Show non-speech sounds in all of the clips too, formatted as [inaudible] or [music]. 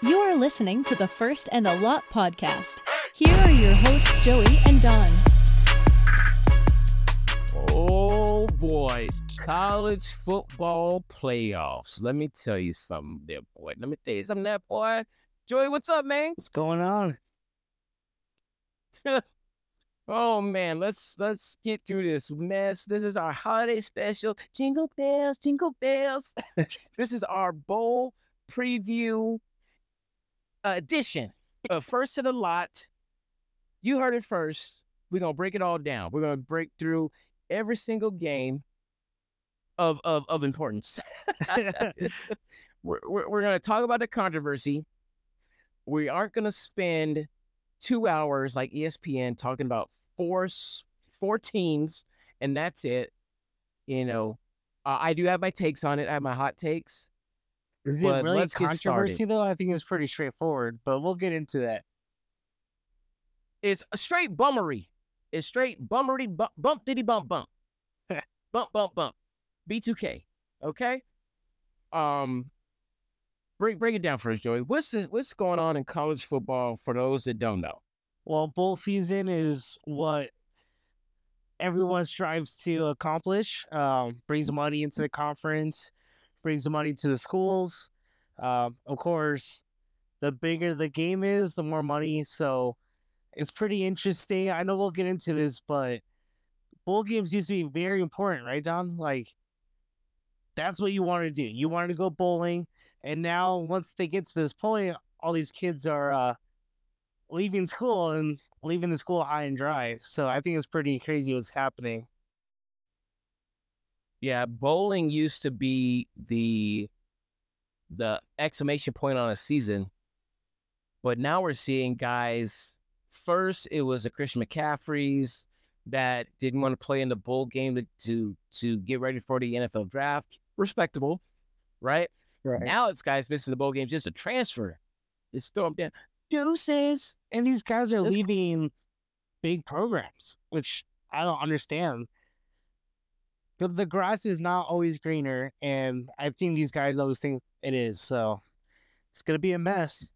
You are listening to the First and a Lot podcast. Here are your hosts, Joey and Don. Oh boy, college football playoffs. Let me tell you something there, boy. Let me tell you something there, boy. Joey, what's up, man? What's going on? [laughs] oh man, let's let's get through this mess. This is our holiday special. Jingle bells, jingle bells. [laughs] this is our bowl preview edition of First of the Lot. You heard it first. We're gonna break it all down. We're gonna break through every single game of of, of importance. [laughs] we're, we're, we're gonna talk about the controversy. We aren't gonna spend two hours like ESPN talking about four four teams and that's it. You know, uh, I do have my takes on it. I have my hot takes. Is it really a let's get controversy though? I think it's pretty straightforward, but we'll get into that. It's a straight bummery. It's straight bummery bump bump diddy bump bump. [laughs] bump bump bump. B2K. Okay? Um break break it down for us, Joey. What's this, what's going on in college football for those that don't know? Well, bowl season is what everyone strives to accomplish. Um, brings money into the conference, brings the money to the schools. Um, of course, the bigger the game is, the more money. So it's pretty interesting. I know we'll get into this, but bowl games used to be very important, right, Don? Like that's what you wanted to do. You wanted to go bowling, and now once they get to this point, all these kids are uh, leaving school and leaving the school high and dry. So I think it's pretty crazy what's happening. Yeah, bowling used to be the the exclamation point on a season, but now we're seeing guys. First, it was the Christian McCaffreys that didn't want to play in the bowl game to to, to get ready for the NFL draft. Respectable, right? Right. Now it's guys missing the bowl game just a transfer. Just throw them down. Deuces. And these guys are That's- leaving big programs, which I don't understand. The grass is not always greener, and I think these guys always think it is. So it's gonna be a mess.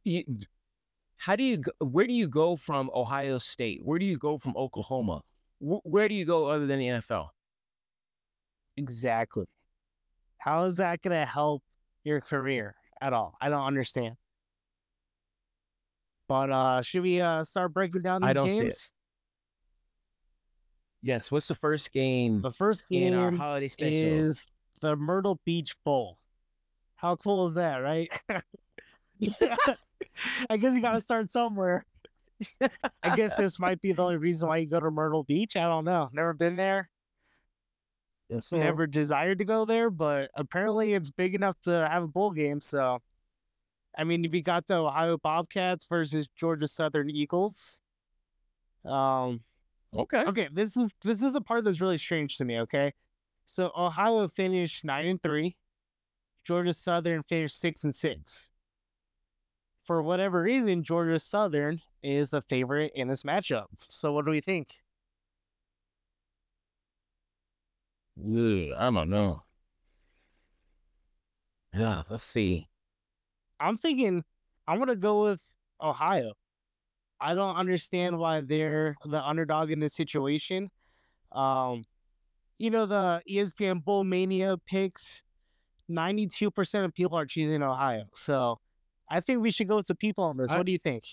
How do you where do you go from Ohio State? Where do you go from Oklahoma? Wh- Where do you go other than the NFL? Exactly. How is that gonna help your career at all? I don't understand. But uh should we uh start breaking down these I don't see it. games? Yes. What's the first game The first game in our holiday special? is the Myrtle Beach Bowl. How cool is that, right? [laughs] I guess you got to start somewhere. I guess this might be the only reason why you go to Myrtle Beach. I don't know. Never been there. Yes, sir. Never desired to go there, but apparently it's big enough to have a bowl game. So, I mean, if you got the Ohio Bobcats versus Georgia Southern Eagles, um, Okay. Okay, this is this is the part that's really strange to me. Okay, so Ohio finished nine and three, Georgia Southern finished six and six. For whatever reason, Georgia Southern is the favorite in this matchup. So, what do we think? Ugh, I don't know. Yeah. Let's see. I'm thinking I'm gonna go with Ohio. I don't understand why they're the underdog in this situation. Um, you know the ESPN Bowl Mania picks. Ninety-two percent of people are choosing Ohio, so I think we should go with the people on this. I- what do you think?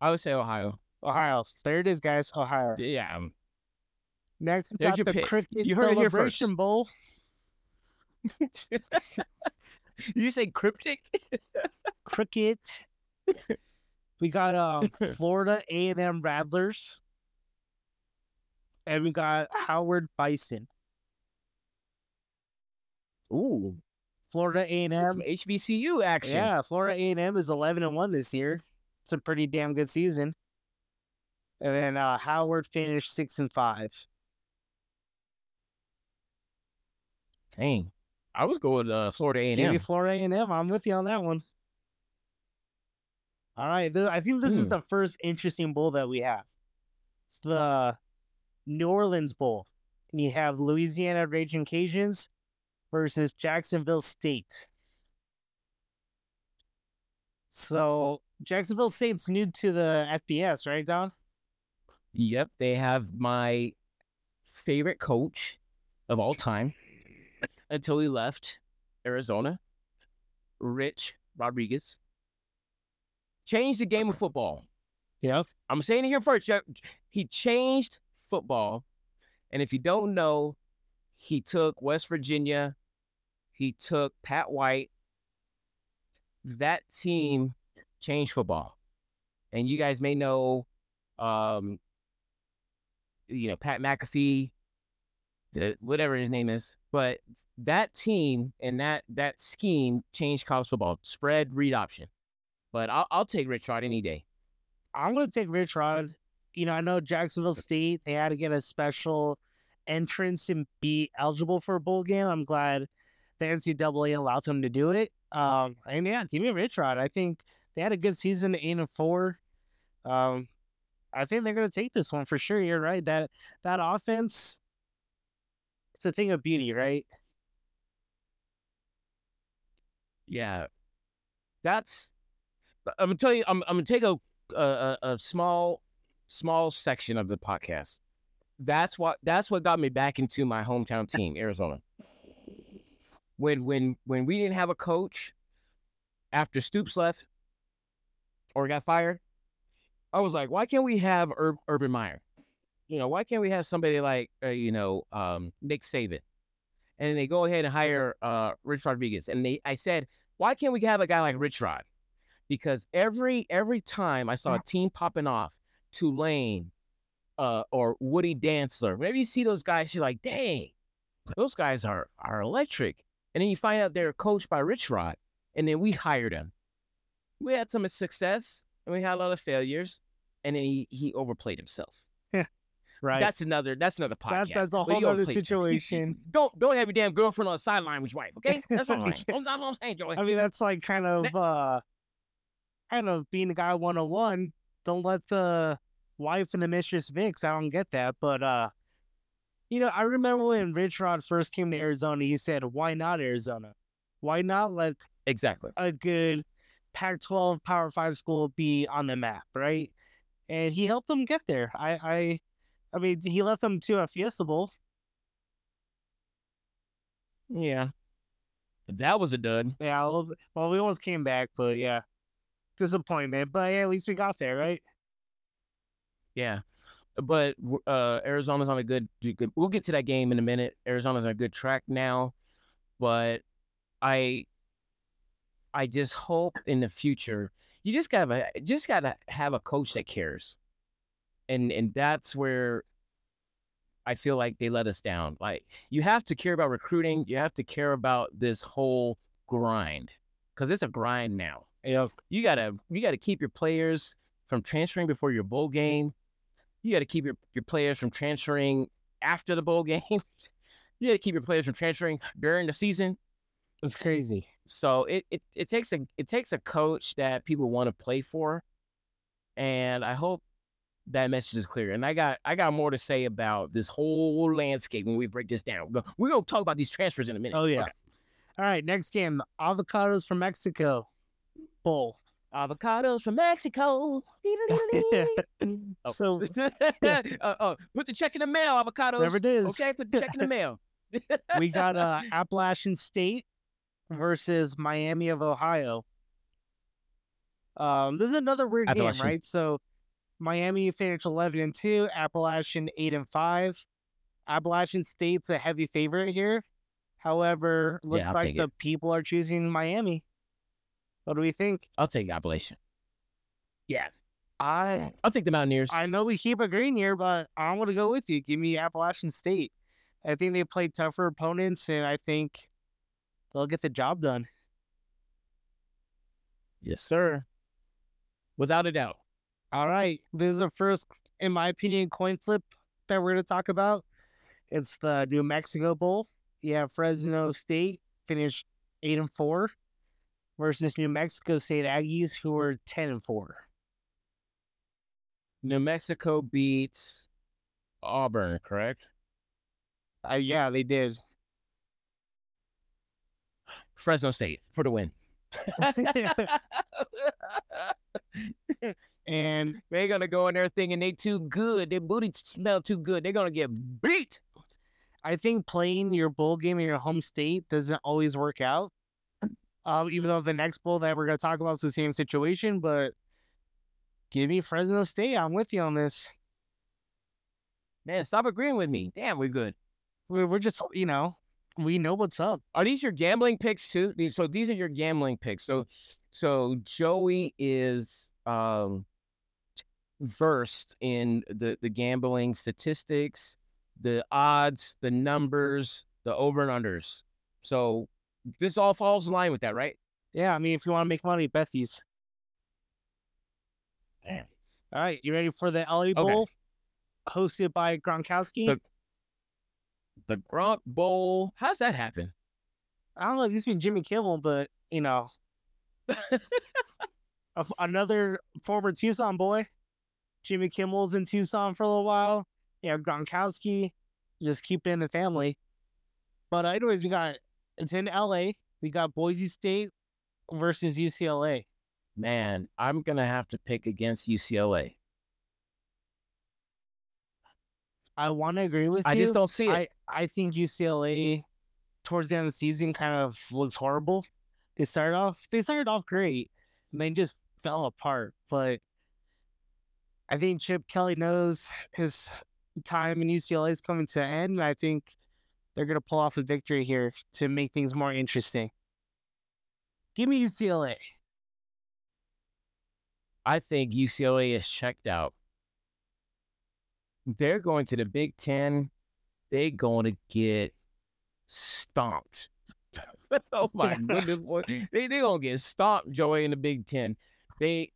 I would say Ohio. Ohio. There it is, guys. Ohio. Yeah. Next, we got your the pick. Cricket You heard it here first. Bowl. [laughs] you say cryptic? [laughs] Cricket. [laughs] we got um, [laughs] Florida A and M Rattlers, and we got Howard Bison. Ooh. Florida A and M. HBCU action. Yeah, Florida A and M is eleven and one this year. It's a pretty damn good season. And then uh, Howard finished six and five. Dang. I was going uh, Florida A&M. Florida A and M. I'm with you on that one. All right, th- I think this is Hmm. the first interesting bowl that we have. It's the New Orleans Bowl, and you have Louisiana Raging Cajuns versus Jacksonville State. So Jacksonville State's new to the FBS, right, Don? Yep, they have my favorite coach of all time until he left Arizona, Rich Rodriguez. Changed the game of football. Yep. I'm saying it here first. He changed football. And if you don't know, he took West Virginia, he took Pat White. That team changed football. And you guys may know um, you know, Pat McAfee, the whatever his name is, but that team and that that scheme changed college football. Spread, read option. But I'll, I'll take Rich Rod any day. I'm gonna take Rich Rod. You know, I know Jacksonville State they had to get a special entrance and be eligible for a bowl game. I'm glad the NCAA allowed them to do it. Um, and yeah, give me Rich Rod. I think they had a good season, eight and four. Um, I think they're gonna take this one for sure. You're right. That that offense, it's a thing of beauty, right? Yeah, that's. I'm gonna tell you. I'm, I'm gonna take a, a a small small section of the podcast. That's what that's what got me back into my hometown team, Arizona. When when when we didn't have a coach after Stoops left or got fired, I was like, why can't we have Ur- Urban Meyer? You know, why can't we have somebody like uh, you know um, Nick Saban? And they go ahead and hire uh, Rich Rodriguez. And they, I said, why can't we have a guy like Rich Rod? Because every every time I saw a team popping off, Tulane uh, or Woody Dantzler, whenever you see those guys, you're like, dang, those guys are are electric. And then you find out they're coached by Rich Rod, and then we hired him. We had some success, and we had a lot of failures, and then he he overplayed himself. Right. That's another that's another podcast. That, that's a whole other situation. [laughs] Don't don't have your damn girlfriend on the sideline with your wife, okay? That's what I'm saying. That's what I'm saying, Joey. I mean, that's like kind of uh kind of being a guy 101. Don't let the wife and the mistress mix. I don't get that. But uh you know, I remember when Rich Rod first came to Arizona, he said, Why not Arizona? Why not let Exactly. a good Pac twelve power five school be on the map, right? And he helped them get there. I I I mean he left them to a Fiesta Bowl. Yeah. That was a dud. Yeah, a little bit- well we almost came back, but yeah. Disappointment. But at least we got there, right? Yeah. But uh Arizona's on a good, good we'll get to that game in a minute. Arizona's on a good track now. But I I just hope in the future you just gotta just gotta have a coach that cares. And and that's where I feel like they let us down. Like you have to care about recruiting, you have to care about this whole grind. Cause it's a grind now. Yep. you gotta you gotta keep your players from transferring before your bowl game. You gotta keep your, your players from transferring after the bowl [laughs] game. you gotta keep your players from transferring during the season. It's crazy. So it, it, it takes a it takes a coach that people want to play for. And I hope that message is clear. And I got I got more to say about this whole landscape when we break this down. We're gonna, we're gonna talk about these transfers in a minute. Oh yeah. Okay. All right, next game. Avocados from Mexico. Bowl. Avocados from Mexico. [laughs] Oh. So [laughs] uh, oh, put the check in the mail, avocados. There it is. Okay, put the check in the [laughs] mail. we got uh Appalachian State versus Miami of Ohio. Um, this is another weird game, right? So Miami finished eleven and two, Appalachian eight and five. Appalachian State's a heavy favorite here. However, looks I'll like the it. people are choosing Miami. What do we think? I'll take Appalachian. Yeah, I I'll take the Mountaineers. I know we keep agreeing here, but I'm gonna go with you. Give me Appalachian State. I think they play tougher opponents, and I think they'll get the job done. yes, sir. Without a doubt. All right, this is the first, in my opinion, coin flip that we're gonna talk about. It's the New Mexico Bowl. Yeah, Fresno State finished eight and four versus New Mexico State Aggies, who were ten and four. New Mexico beats Auburn, correct? Uh, yeah, they did. Fresno State for the win. [laughs] and [laughs] They're gonna go in there thinking they too good. Their booty smell too good. They're gonna get beat. I think playing your bowl game in your home state doesn't always work out. Um, even though the next bowl that we're gonna talk about is the same situation, but give me Fresno State. I'm with you on this. Man, stop agreeing with me. Damn, we're good. We're, we're just, you know, we know what's up. Are these your gambling picks too? So these are your gambling picks. So so Joey is um versed in the the gambling statistics, the odds, the numbers, the over and unders. So this all falls in line with that, right? Yeah, I mean, if you want to make money, bet these. Damn. All right, you ready for the LA Bowl, hosted by Gronkowski? The- The Gronk Bowl. How's that happen? I don't know. It used to be Jimmy Kimmel, but you know, [laughs] another former Tucson boy. Jimmy Kimmel's in Tucson for a little while. Yeah, Gronkowski, just keep it in the family. But uh, anyways, we got it's in LA. We got Boise State versus UCLA. Man, I'm gonna have to pick against UCLA. I want to agree with I you. I just don't see it. I, I think UCLA towards the end of the season kind of looks horrible. They started off they started off great and they just fell apart. But I think Chip Kelly knows his time in UCLA is coming to an end. I think they're gonna pull off a victory here to make things more interesting. Give me UCLA. I think UCLA is checked out. They're going to the Big Ten. They're going to get stomped. [laughs] oh my [laughs] goodness, boy. They they gonna get stomped, Joey, in the Big Ten. They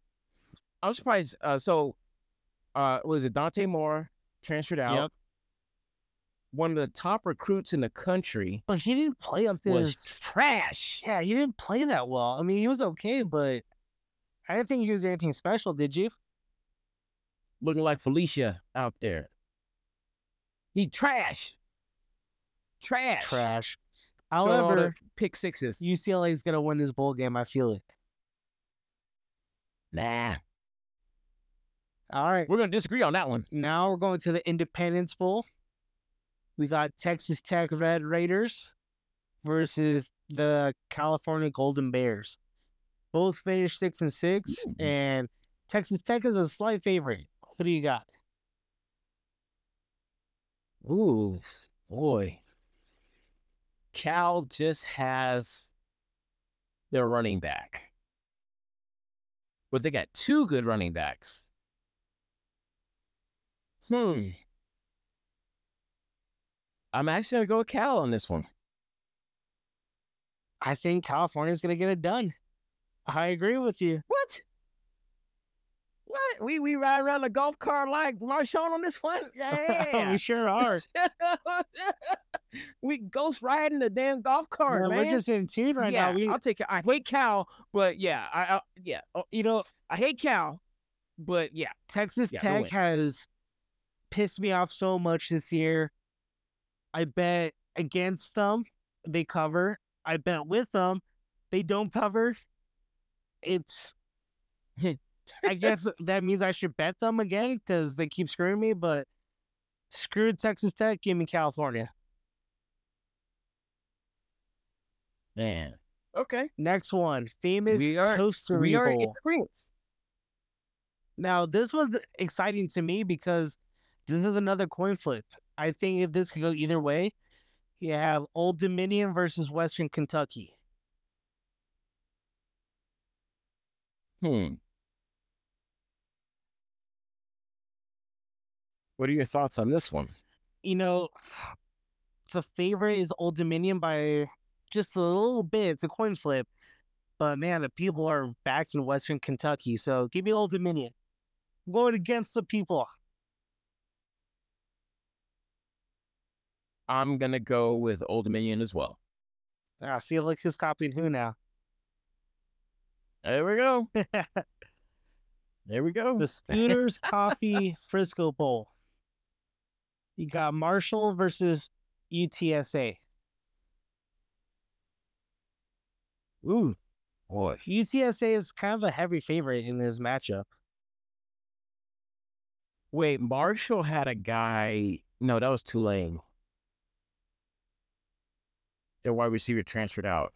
I'm surprised. Uh so uh was it Dante Moore transferred out? Yep. One of the top recruits in the country But he didn't play up to was trash. Yeah, he didn't play that well. I mean, he was okay, but I didn't think he was anything special, did you? Looking like Felicia out there. He trash. Trash. Trash. Throwing all the However, pick sixes. UCLA is going to win this bowl game. I feel it. Nah. All right. We're gonna disagree on that one. Now we're going to the Independence Bowl. We got Texas Tech Red Raiders versus the California Golden Bears. Both finished six and six, Mm. and Texas Tech is a slight favorite. Who do you got? Ooh, boy. Cal just has their running back. But they got two good running backs. Hmm. I'm actually gonna go with Cal on this one. I think California's going to get it done. I agree with you. What? What? We we ride around the golf cart like Marshawn on this one? [laughs] Yeah. we sure are. [laughs] we ghost riding the damn golf cart, Man, man. We're just in tune right yeah, now. We, I'll take. I hate Cal, but yeah, I, I yeah, oh, you know, I hate Cal, but yeah, Texas Yeah, Tech has pissed me off so much this year. I bet against them, they cover. I bet with them, they don't cover. It's, [laughs] I guess [laughs] that means I should bet them again because they keep screwing me, but screw Texas Tech, give me California. man. Okay, Next one, famous We are- Toastery we are in Bowl. Now, this was exciting to me because this is another coin flip. I think if this could go either way, you have Old Dominion versus Western Kentucky. Hmm. What are your thoughts on this one? You know, the favorite is Old Dominion by just a little bit. It's a coin flip. But man, the people are back in Western Kentucky. So give me Old Dominion. I'm going against the people. I'm gonna go with Old Dominion as well. Ah, see, look who's copying who now. There we go. [laughs] There we go. the Scooters Coffee [laughs] Frisco Bowl. You got Marshall versus UTSA. Ooh, boy. UTSA is kind of a heavy favorite in this matchup. Wait, Marshall had a guy. No, that was Tulane. Their wide receiver transferred out.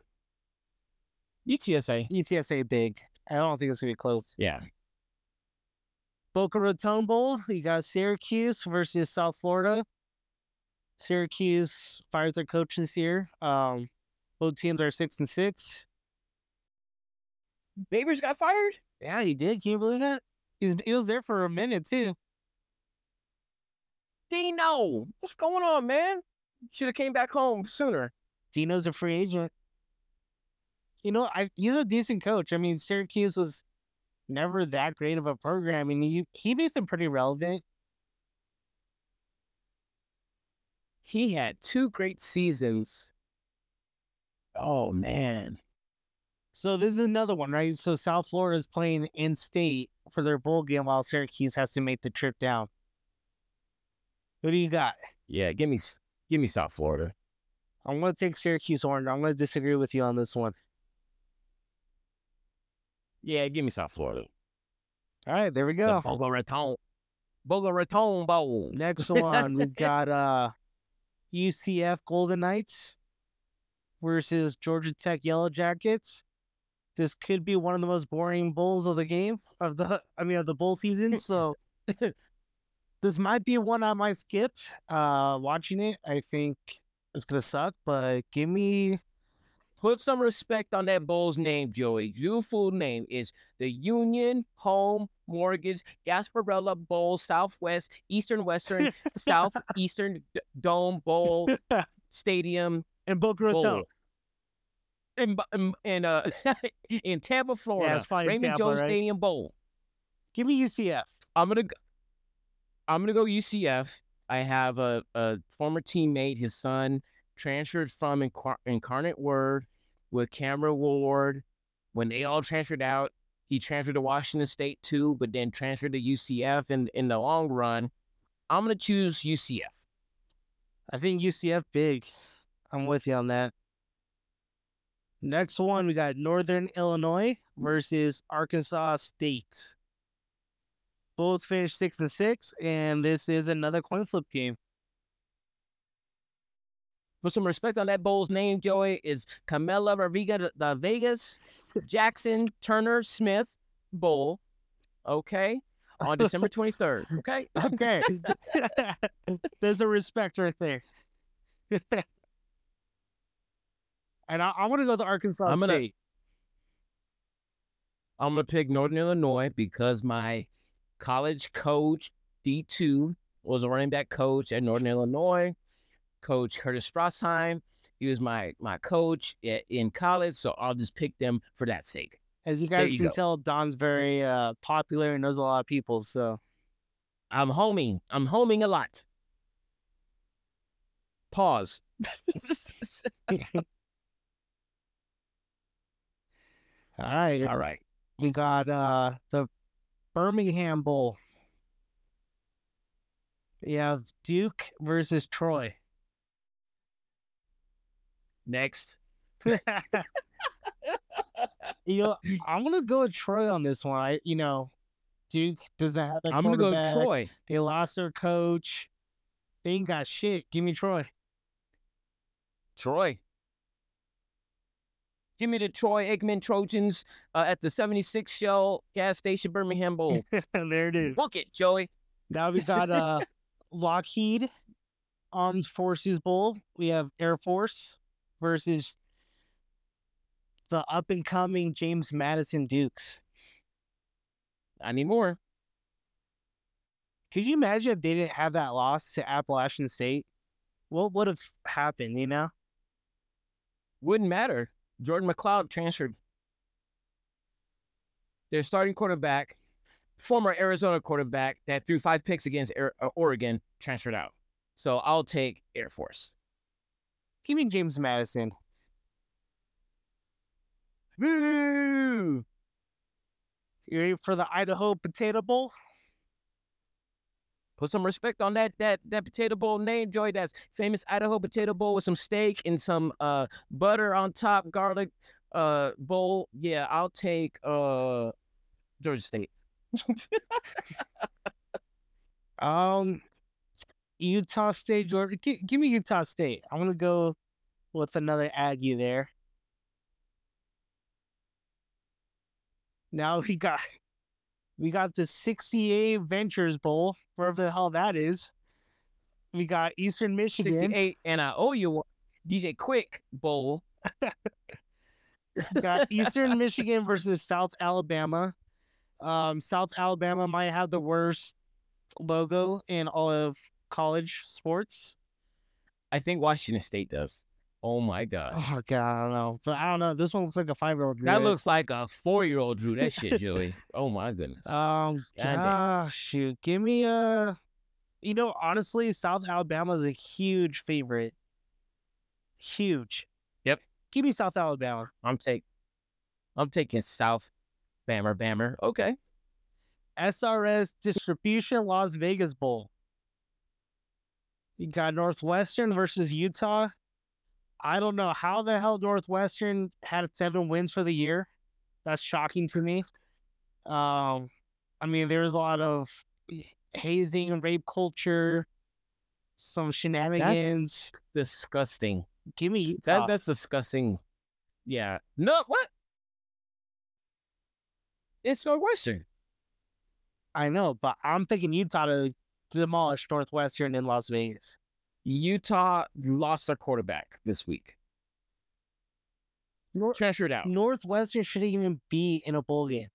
UTSA. UTSA big. I don't think it's gonna be close. Yeah. Boca Raton Bowl. You got Syracuse versus South Florida. Syracuse fires their coach this year. Um, both teams are six and six. Babers got fired? Yeah, he did. Can you believe that? He, he was there for a minute too. Dino, what's going on, man? Should have came back home sooner. Dino's a free agent. You know, I he's a decent coach. I mean, Syracuse was never that great of a program, and he he made them pretty relevant. He had two great seasons. Oh man. So this is another one, right? So South Florida is playing in state for their bowl game while Syracuse has to make the trip down. Who do you got? Yeah, give me give me South Florida. I'm gonna take Syracuse Orange. I'm gonna disagree with you on this one. Yeah, give me South Florida. All right, there we go. The Boca Raton. Boca Raton Bowl. Next [laughs] one, we've got uh UCF Golden Knights versus Georgia Tech Yellow Jackets. This could be one of the most boring bowls of the game of the I mean of the bowl season. So [laughs] this might be one I might skip. Uh watching it, I think it's gonna suck, but give me Put some respect on that bowl's name, Joey. Your full name is the Union Home Mortgage Gasparilla Bowl Southwest Eastern Western Southeastern [laughs] D- Dome Bowl [laughs] Stadium and Boca Raton. In, in, in, uh, [laughs] in Tampa, Florida. it's Raymond Tampa, Jones right? Stadium Bowl. Give me UCF. I'm gonna go, I'm gonna go UCF. I have a, a former teammate, his son transferred from Incar- Incarnate Word with Cameron Ward. When they all transferred out, he transferred to Washington State too, but then transferred to UCF. And in the long run, I'm gonna choose UCF. I think UCF big. I'm with you on that. Next one, we got Northern Illinois versus Arkansas State. Both finished six and six, and this is another coin flip game. Put some respect on that bowl's name, Joey. Is Camela Rodriguez the Vegas Jackson Turner Smith Bowl. Okay. On December [laughs] 23rd. Okay. Okay. [laughs] There's a respect right there. [laughs] and I, I want to go to Arkansas I'm gonna- State. I'm gonna pick Northern Illinois because my college coach D2 was a running back coach at Northern Illinois. Coach Curtis Strassheim, he was my my coach at, in college, so I'll just pick them for that sake. As you guys you can go. tell, Don's very uh, popular and knows a lot of people. So I'm homing. I'm homing a lot. Pause. [laughs] all right, All right. we got uh the Birmingham Bowl. We have Duke versus Troy. Next. You know, I'm gonna go with Troy on this one. I, you know, Duke doesn't have. a I'm gonna go quarterback. Troy. They lost their coach. They ain't got shit. Give me Troy. Troy. Give me the Troy Aikman Trojans uh, at the 76 Shell gas station Birmingham [laughs] Bowl. there it is. Book it, Joey. Now we got uh [laughs] Lockheed Armed Forces Bowl. We have Air Force versus the up and coming James Madison Dukes. I need more. Could you imagine if they didn't have that loss to Appalachian State? What would have happened, you know? Wouldn't matter. Jordan McCloud transferred. Their starting quarterback, former Arizona quarterback that threw five picks against Air- uh, Oregon, transferred out. So I'll take Air Force. Give me James Madison. Boo! You ready for the Idaho Potato Bowl? Put some respect on that that that potato bowl name, Joy. That's famous Idaho potato bowl with some steak and some uh butter on top, garlic, uh bowl, yeah, I'll take uh Georgia State. [laughs] Um, Utah State, Georgia. G- give me Utah State. I'm gonna go with another Aggie there. Now we got we got the 68 Ventures Bowl, wherever the hell that is. We got Eastern Michigan. 68, and I owe you one. DJ Quik Bowl. [laughs] Got Eastern Michigan versus South Alabama. Um, South Alabama might have the worst logo in all of college sports. I think Washington State does. Oh my god. Oh god, I don't know, but I don't know. This one looks like a five-year-old. That looks like a four year old drew that shit, [laughs] Joey. Oh my goodness. Um, ah, shoot, give me a. You know, honestly, South Alabama is a huge favorite. Huge. Yep. Give me South Alabama. I'm take I'm taking South Bammer Bammer. Okay. SRS Distribution Las Vegas Bowl. You got Northwestern versus Utah. I don't know how the hell Northwestern had seven wins for the year. That's shocking to me. Um, I mean, there's a lot of hazing and rape culture, some shenanigans. Disgusting. Give me Utah. That that's disgusting. Yeah. No what? It's Northwestern. I know, but I'm thinking Utah to demolish Northwestern in Las Vegas. Utah lost their quarterback this week. Nor- Transferred out. Northwestern shouldn't even be in a bowl game.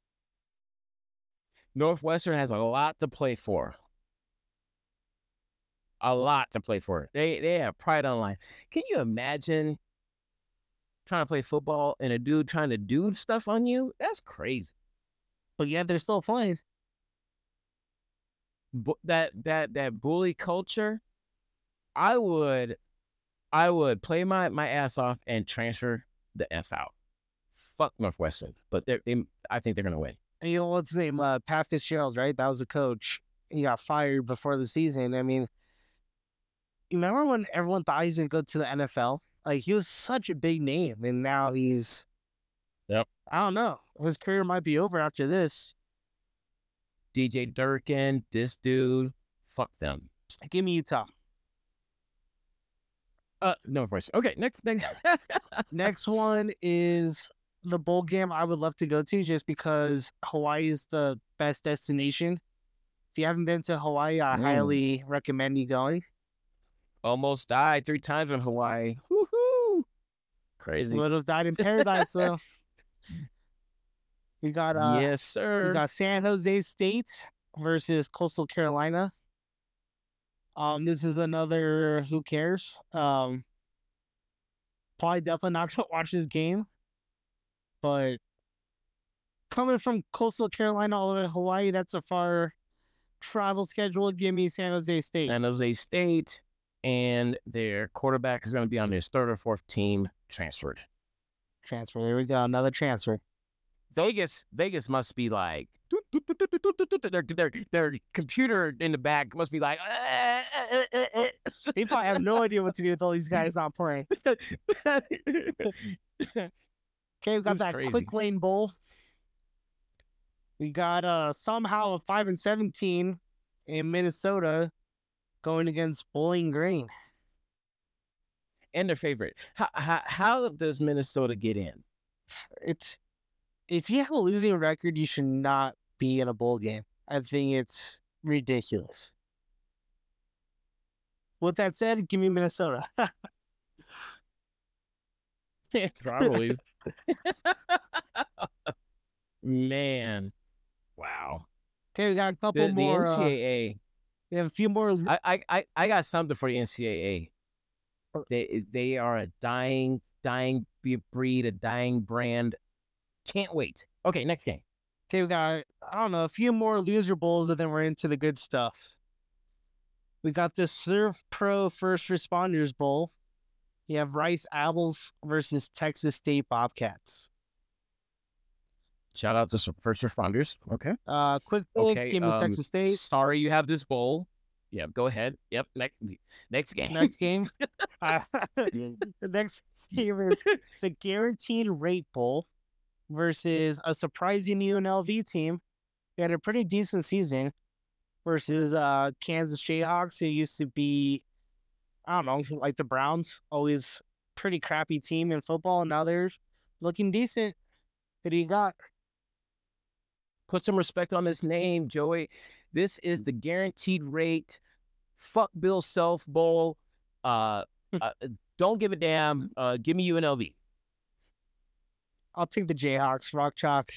Northwestern has a lot to play for. A lot to play for. They they have pride on line. Can you imagine trying to play football and a dude trying to do stuff on you? That's crazy. But yet they're still playing. Bu- that that that bully culture. I would, I would play my my ass off and transfer the f out. Fuck Northwestern, but they they I think they're gonna win. And you know what's his name? Uh, Pat Fitzgerald, right? That was the coach. He got fired before the season. I mean, you remember when everyone thought he was gonna go to the NFL? Like he was such a big name, and now he's. Yep. I don't know. His career might be over after this. DJ Durkin, this dude, fuck them. Give me Utah. Uh, Northwestern. Okay, next next. [laughs] Next one is the bowl game I would love to go to just because Hawaii is the best destination. If you haven't been to Hawaii, I Mm. highly recommend you going. Almost died three times in Hawaii. Woohoo! Crazy. Would have died in paradise [laughs] though. We got uh yes, sir. we got San Jose State versus Coastal Carolina. Um, this is another who cares. Um, probably definitely not gonna [laughs] watch this game, but coming from Coastal Carolina all the way to Hawaii, that's a far travel schedule. Give me San Jose State. San Jose State, and their quarterback is going to be on their third or fourth team transferred. transfer. There we go. Another transfer. Vegas, Vegas must be like their their their computer in the back must be like. [laughs] They probably have no idea what to do with all these guys not playing. [laughs] Okay, we got that crazy. quick lane bowl. We got uh somehow a five and seventeen in Minnesota going against Bowling Green. and their favorite. How, how how does Minnesota get in? It's if you have a losing record, you should not be in a bowl game. I think it's ridiculous. With that said, give me Minnesota. Probably. [laughs] Man, wow. Okay, we got a couple The, the more. uh, NCAA. we have a few more. I, I, I, got something for the NCAA. They they are a dying dying breed, a dying brand. Can't wait. Okay, next game. Okay, we got I don't know a few more loser bowls, and then we're into the good stuff. We got the SERVPRO First Responders Bowl. You have Rice Apples versus Texas State Bobcats. Shout out to some first responders. Okay. Uh, quick pick, Okay. give me um, Texas State. Sorry you have this bowl. Yep. Go ahead. Yep. Next next game. Next game. Uh, [laughs] [laughs] the next Here is the Guaranteed Rate Bowl versus a surprising UNLV team. They had a pretty decent season versus uh, Kansas Jayhawks, who used to be, I don't know, like the Browns, always pretty crappy team in football, and now they're looking decent. Who do you got? Put some respect on this name, Joey. This is the guaranteed rate. Fuck Bill Self Bowl. Uh, [laughs] uh, don't give a damn. Uh, give me UNLV. I'll take the Jayhawks, Rock Chalk.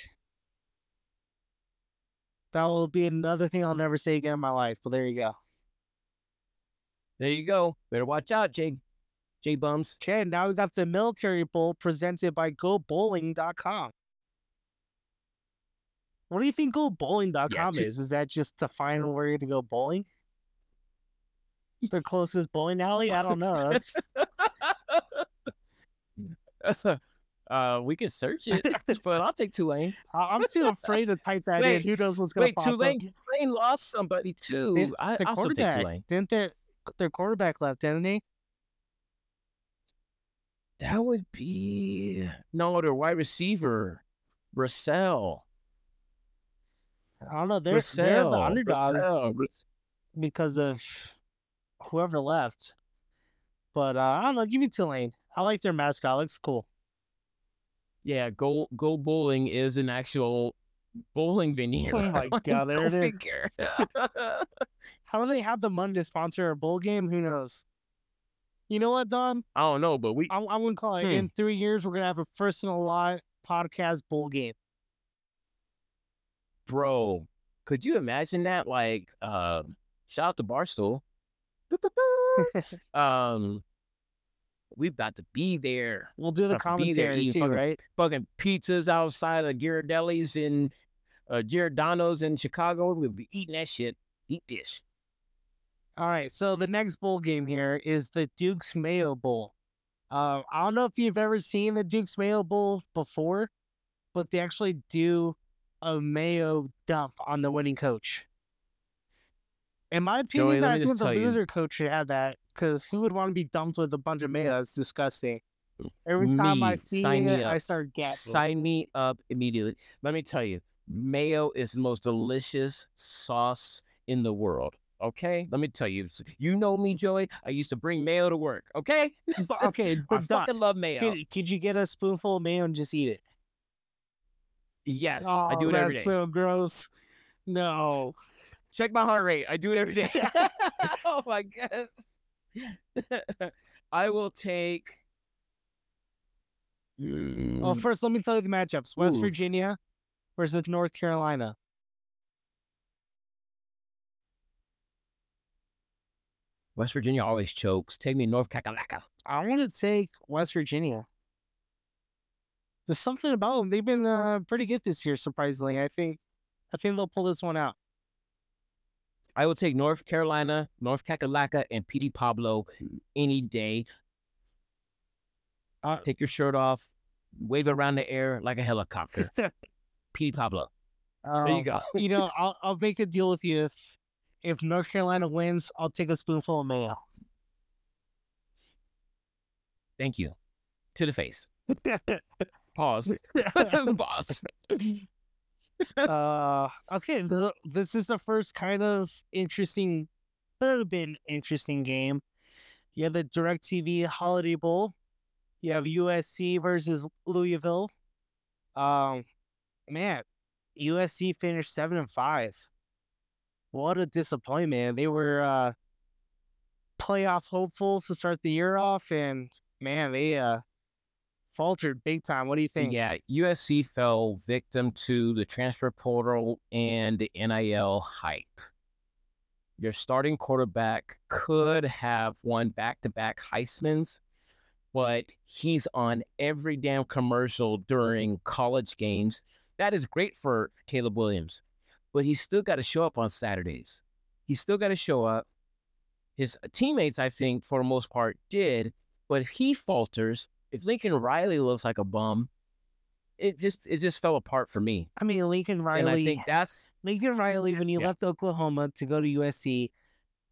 That will be another thing I'll never say again in my life. But there you go. There you go. Better watch out, Jay. J Bums. Okay, now we got the Military Bowl presented by GoBowling.com. What do you think GoBowling.com Yeah, two- is? Is that just to find where you're to go bowling? [laughs] The closest bowling alley? I don't know. [laughs] Uh, we can search it, [laughs] but I'll take Tulane. I'm too [laughs] afraid to type that in. Who knows what's gonna Wait, pop up? Tulane, Tulane lost somebody too. I, the I also take quarterback Tulane. didn't their their quarterback left, didn't he? That would be no, their wide receiver, Russell. I don't know. They're they're the Russell, underdog Russell. because of whoever left. But uh, I don't know. Give me Tulane. I like their mascot. Looks cool. Yeah, go go bowling is an actual bowling venue. Oh [laughs] my God, there go it is. figure. [laughs] How do they have the money to sponsor a bowl game? Who knows? You know what, Don? I don't know, but we I'm, I'm gonna call it. Hmm. In three years, we're gonna have a first and a lot podcast bowl game. bro, could you imagine that? Like, uh, shout out to Barstool. [laughs] um, we about to be there. We'll do the to commentary too, fucking- right? Fucking pizzas outside of Ghirardelli's in uh, Giordano's in Chicago. We'll be eating that shit. Deep dish. All right. So the next bowl game here is the Duke's Mayo Bowl. Uh, I don't know if you've ever seen the Duke's Mayo Bowl before, but they actually do a mayo dump on the winning coach. In my opinion, Joey, I think the tell you. loser coach should have that because who would want to be dumped with a bunch of mayo? That's disgusting. Every time I see sign it, I start gasping. Sign me up immediately. Let me tell you, mayo is the most delicious sauce in the world. Okay, let me tell you. You know me, Joey. I used to bring mayo to work. Okay, [laughs] But- okay, I but Don, fucking love mayo. could, could you get a spoonful of mayo and just eat it? yes, oh, I do it every day. that's so gross. No. Check my heart rate. I do it every day. [laughs] [laughs] oh my god. [laughs] I will take. Well, Mm, first, let me tell you the matchups: West Oof. Virginia versus North Carolina. West Virginia always chokes. Take me North Kakalaka. I want to take West Virginia. There's something about them. They've been uh, pretty good this year, surprisingly. I think, I think they'll pull this one out. I will take North Carolina, North Kakalaka, and PD Pablo any day. Uh, Take your shirt off, wave it around the air like a helicopter. [laughs] PD Pablo. There you um, go. you know, [laughs] I'll I'll make a deal with you if if North Carolina wins, I'll take a spoonful of mayo. Thank you. To the face. [laughs] Pause. Pause. Uh, okay, th- this is the first kind of interesting, could have been interesting game. You have the DirecTV Holiday Bowl. You have USC versus Louisville. Um, man, USC finished seven and five. What a disappointment! They were uh, playoff hopefuls to start the year off, and man, they uh faltered big time. What do you think? Yeah, USC fell victim to the transfer portal and the NIL hype. Your starting quarterback could have won back to back Heisman's, but he's on every damn commercial during college games. That is great for Caleb Williams, but he's still got to show up on Saturdays. He's still got to show up. His teammates, I think, for the most part, did, but if he falters, if Lincoln Riley looks like a bum, it just it just fell apart for me. I mean, Lincoln Riley. And I think that's Lincoln Riley, when he Yeah. left Oklahoma to go to USC,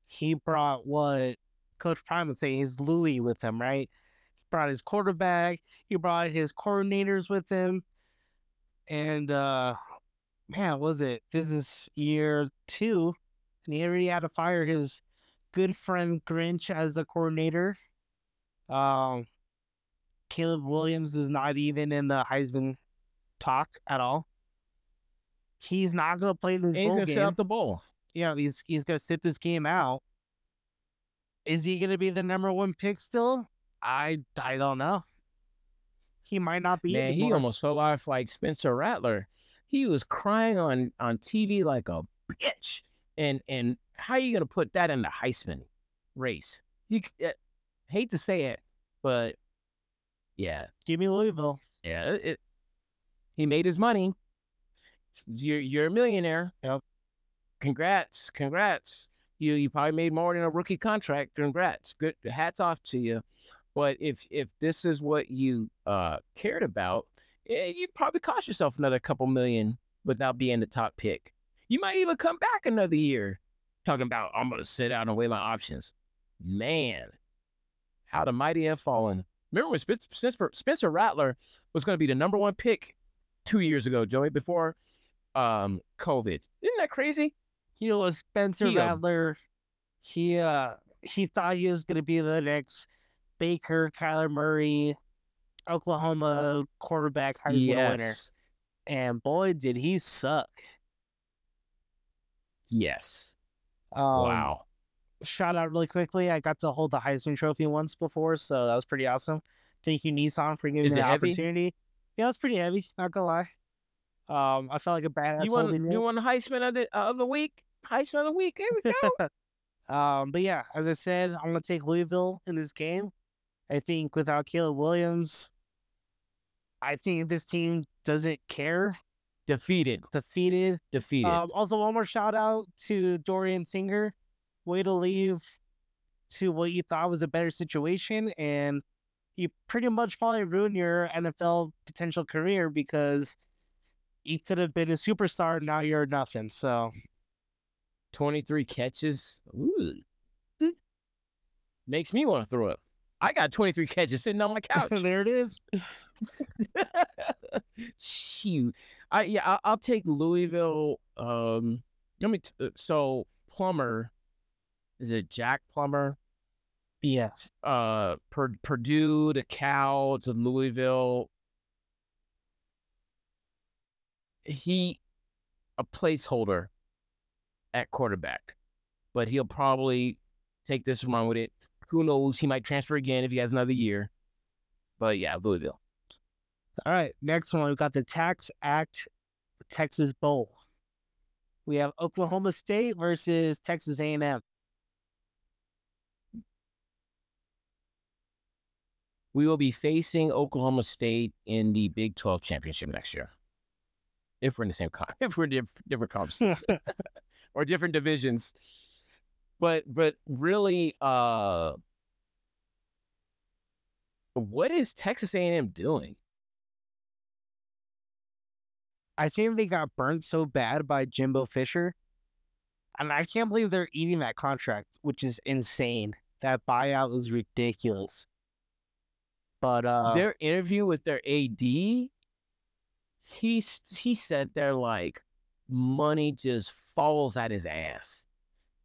he brought what Coach Prime would say his Louis with him, right? He brought his quarterback. He brought his coordinators with him. And uh man, was it is year two, and he already had to fire his good friend Grinch as the coordinator. Um, Caleb Williams is not even in the Heisman talk at all. He's not gonna play the he's gonna set game. up the bowl. yeah, he's he's gonna sit this game out. Is he gonna be the number one pick still? I I don't know. He might not be. Man, he almost fell off like Spencer Rattler. He was crying on on TV like a bitch. And and how you gonna put that in the Heisman race? You uh, hate to say it, but yeah, give me Louisville. yeah. It, it- he made his money. You're you're a millionaire. Yep. Congrats, congrats. You you probably made more than a rookie contract. Congrats. Good hats off to you. But if if this is what you uh cared about, eh, you probably cost yourself another couple million without being the top pick. You might even come back another year talking about I'm gonna sit out and weigh my options. Man, how the mighty have fallen. Remember when Spencer, Spencer, Rattler was going to be the number one pick two years ago, Joey, before um COVID. Isn't that crazy? You know, Spencer He, um, Rattler, he uh he thought he was gonna be the next Baker, Kyler Murray, Oklahoma quarterback Heisman winner. yes. And boy, did he suck. Yes. Um, wow. Shout out really quickly. I got to hold the Heisman Trophy once before, so that was pretty awesome. Thank you, Nissan, for giving Is me the heavy? opportunity. Yeah, it was pretty heavy. Not gonna lie. Um, I felt like a badass You won, you won the Heisman of the, of the week? Heisman of the week. Here we go. [laughs] Um, but yeah, as I said, I'm gonna take Louisville in this game. I think without Caleb Williams, I think this team doesn't care. Defeated. Defeated. Defeated. Um, also, one more shout out to Dorian Singer. Way to leave to what you thought was a better situation, and you pretty much probably ruined your NFL potential career because you could have been a superstar. Now you're nothing. So 23 catches. Ooh. Makes me want to throw up. I got 23 catches sitting on my [laughs] couch. there it is. [laughs] Shoot, I yeah, I'll, I'll take Louisville. Um, let me. T- uh, so Plummer, is it Jack Plummer? Yes. Uh, Pur- Purdue to Cal to Louisville. He, a placeholder at quarterback, but he'll probably take this run with it. Who knows? He might transfer again if he has another year. But yeah, Louisville. All right, next one we've got the Tax Act Texas Bowl. We have Oklahoma State versus Texas A&M. We will be facing Oklahoma State in the Big 12 championship next year. If we're in the same con, [laughs] if we're in diff- different conferences [laughs] [laughs] or different divisions. But but really, uh, what is Texas A&M doing? I think they got burnt so bad by Jimbo Fisher. And I can't believe they're eating that contract, which is insane. That buyout was ridiculous. But uh their interview with their AD, he he said they're like money just falls out his ass.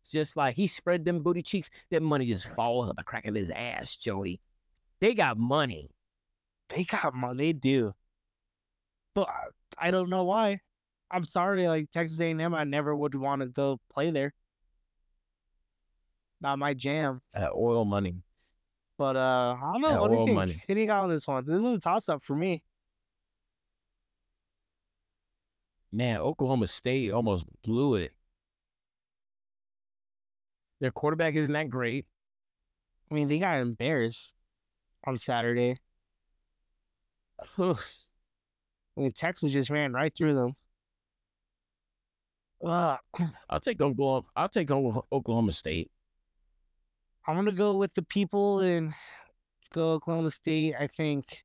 Just like he spread them booty cheeks, that money just falls out the crack of his ass, Joey. They got money. they got money, they do. But I- I don't know why. I'm sorry, like Texas A&M, I never would want to go play there. Not my jam. Uh, oil money. But uh, I don't know. Yeah, what do you think? money. Who do you got on this one? This is a toss up for me. Man, Oklahoma State almost blew it. Their quarterback isn't that great. I mean, they got embarrassed on Saturday. I mean, Texas just ran right through them. Ugh. I'll take Oklahoma. I'll take Oklahoma State. I'm gonna go with the people and go Oklahoma State. I think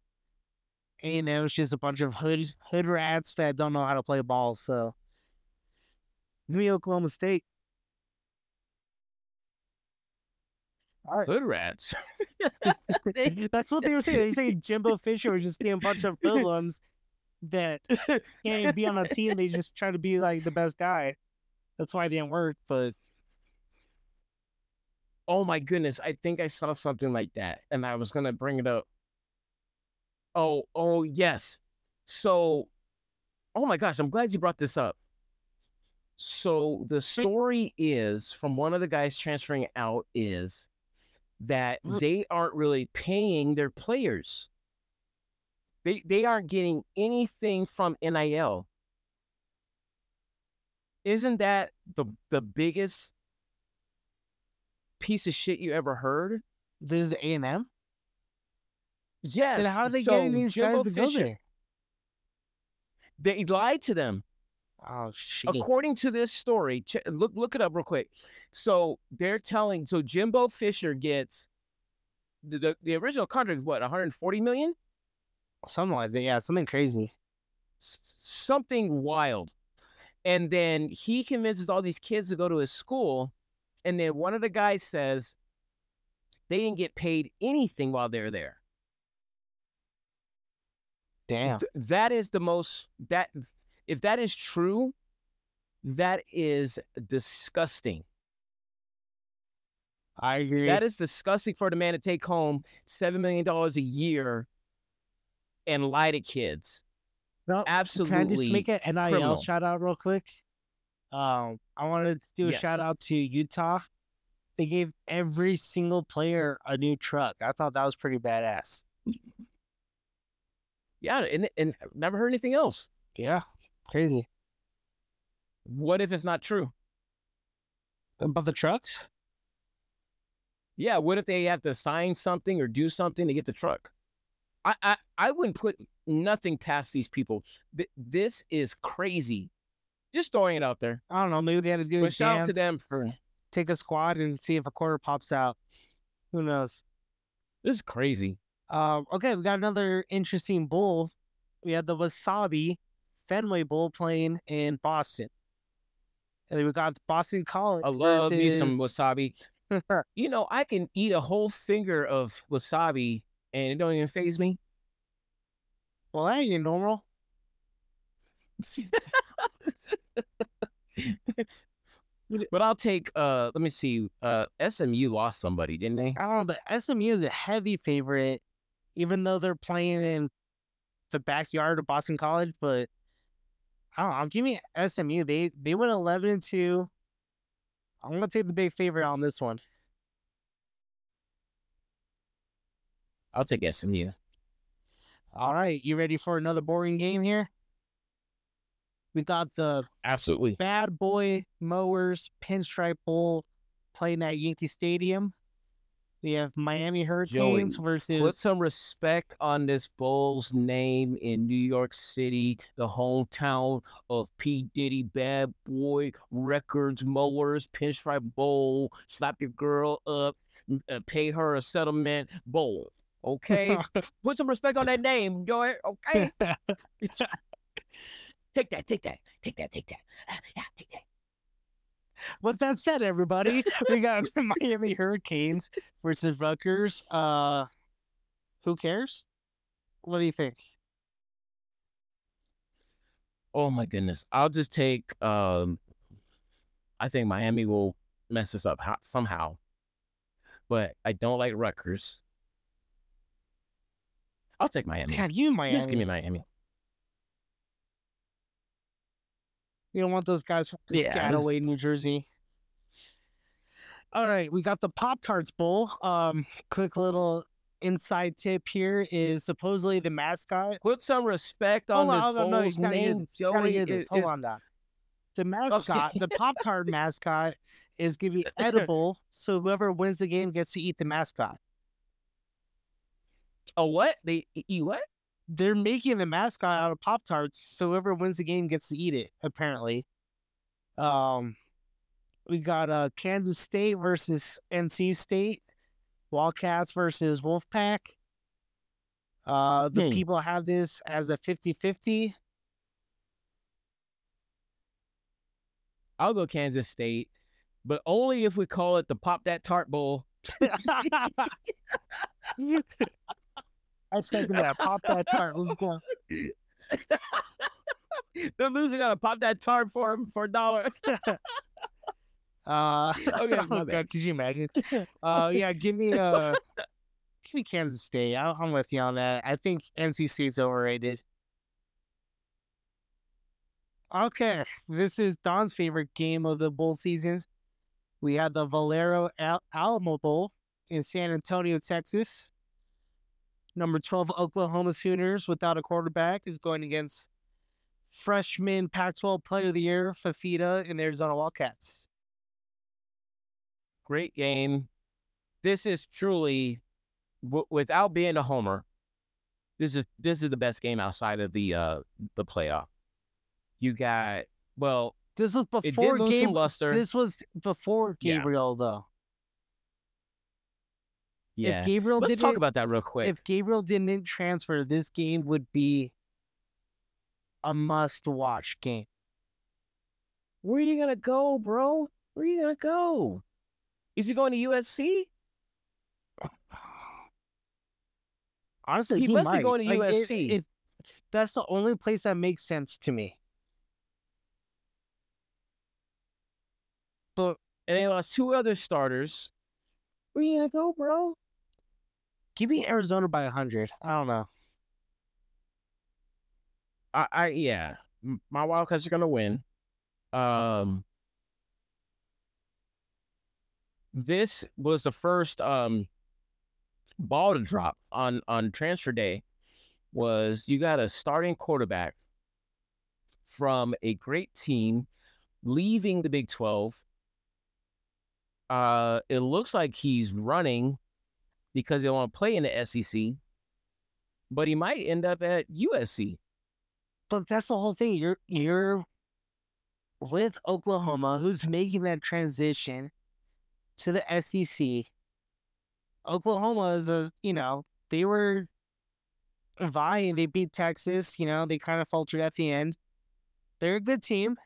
A and M is just a bunch of hood hood rats that don't know how to play ball. So give me Oklahoma State. All right. Hood rats. [laughs] [laughs] That's what they were saying. They were saying Jimbo Fisher was just getting a bunch of hoodlums that can't even be on a team. They just try to be like the best guy. That's why it didn't work. But oh my goodness, I think I saw something like that, and I was gonna bring it up. Oh, oh yes. So, oh my gosh, I'm glad you brought this up. So the story is from one of the guys transferring out is that Mm. they aren't really paying their players. They they aren't getting anything from NIL. Isn't that the the biggest piece of shit you ever heard? this is A and M. Yes. Then how are they so getting these Jimbo guys to go there? They lied to them. Oh shit! According to this story, ch- look look it up real quick. So they're telling so Jimbo Fisher gets the the, the original contract is what 140 million, Something like that. Yeah, something crazy. S- something wild, and then he convinces all these kids to go to his school, and then one of the guys says they didn't get paid anything while they're there. Damn. Th- that is the most that if that is true, that is disgusting. I agree. That is disgusting for the man to take home seven million dollars a year and lie to kids. No, Absolutely. Can I just make an NIL criminal. shout out real quick? Um, I wanted to do a Yes. shout out to Utah. They gave every single player a new truck. I thought that was pretty badass. Yeah, and and never heard anything else. Yeah, crazy. What if it's not true? About the trucks? Yeah, what if they have to sign something or do something to get the truck? I I, I wouldn't put nothing past these people. Th- this is crazy. Just throwing it out there. I don't know. Maybe they had to do a But shout out to them for take a squad, and see if a quarter pops out. Who knows? this is crazy. Um, okay, we got another interesting bowl. We had the Wasabi Fenway Bowl playing in Boston. And then we got Boston College. I love me some wasabi. [laughs] You know, I can eat a whole finger of wasabi and it don't even phase me. well, that ain't normal. [laughs] but I'll take uh let me see. Uh SMU lost somebody, didn't they? I don't know, but SMU is a heavy favorite, even though they're playing in the backyard of Boston College. But I don't know. Give me SMU. They they went eleven and two. I'm gonna take the big favorite on this one. I'll take SMU. All right, you ready for another boring game here? We got the Absolutely. Bad Boy Mowers Pinstripe Bowl playing at Yankee Stadium. We have Miami Hurricanes Put versus Put some respect on this Bulls name in New York City, the hometown of P. Diddy, Bad Boy Records, Mowers, Pinstripe Bowl, Slap Your Girl Up, uh, Pay Her a Settlement Bowl. Okay? [laughs] Put some respect on that name, Joy. Okay? [laughs] [laughs] take that, take that, take that, take that. Ah, Yeah, take that. With that said, everybody, [laughs] we got the Miami Hurricanes versus Rutgers. Uh, who cares? What do you think? Oh my goodness. I'll just take um I think Miami will mess this up ho- somehow. But I don't like Rutgers. I'll take Miami. God, you Miami. Just give me Miami. You don't want those guys from Yeah, Piscataway, New Jersey. All right, we got the Pop Tarts Bowl. Um, quick little inside tip here is supposedly the mascot. Put some respect on Hold on, this hold on, no, hear name. gotta Joey. hear this. Hold it's- on, Doc. The mascot, the [laughs] Pop Tart mascot, is gonna be edible, so whoever wins the game gets to eat the mascot. A what? They eat what? They're making the mascot out of Pop Tarts, so whoever wins the game gets to eat it. Apparently, um, we got uh Kansas State versus NC State, Wildcats versus Wolfpack. Uh, the Hmm. people have this as a 50-50. I'll go Kansas State, but only if we call it the Pop That Tart Bowl [laughs] [laughs] [laughs] I second that. Pop that tart. Let's go. [laughs] the loser gotta pop that tart for him for a dollar. [laughs] Uh, [laughs] Okay, my oh. God, could you imagine? Uh, yeah, give me uh, give me Kansas State. I, I'm with you on that. I think NC State's overrated. Okay, this is Don's favorite game of the bowl season. We had the Valero Al- Alamo Bowl in San Antonio, Texas. Number 12 Oklahoma Sooners without a quarterback is going against freshman Pac 12 Player of the Year, Fifita, and the Arizona Wildcats. Great game. This is truly, w- without being a homer, this is this is the best game outside of the uh the playoff. You got well, This was before game. luster. This was before Yeah. Gabriel, though. Yeah, If Gabriel let's didn't, talk about that real quick. if Gabriel didn't transfer, this game would be a must-watch game. Where are you gonna go, bro? Where are you gonna go? Is he going to USC? [sighs] Honestly, He he, must be might. going to Like, it- USC. it- that's the only place that makes sense to me. But And they lost two other starters. Where you gonna go, bro? Give me Arizona by hundred. I don't know. I, I yeah, my Wildcats are gonna win. Um, this was the first um ball to drop on on transfer day. Was you got a starting quarterback from a great team leaving the Big Twelve. Uh, it looks like he's running because they want to play in the SEC, but he might end up at USC. But that's the whole thing. You're you're with Oklahoma, who's making that transition to the SEC. Oklahoma is a you know they were vying. They beat Texas. You know they kind of faltered at the end. They're a good team.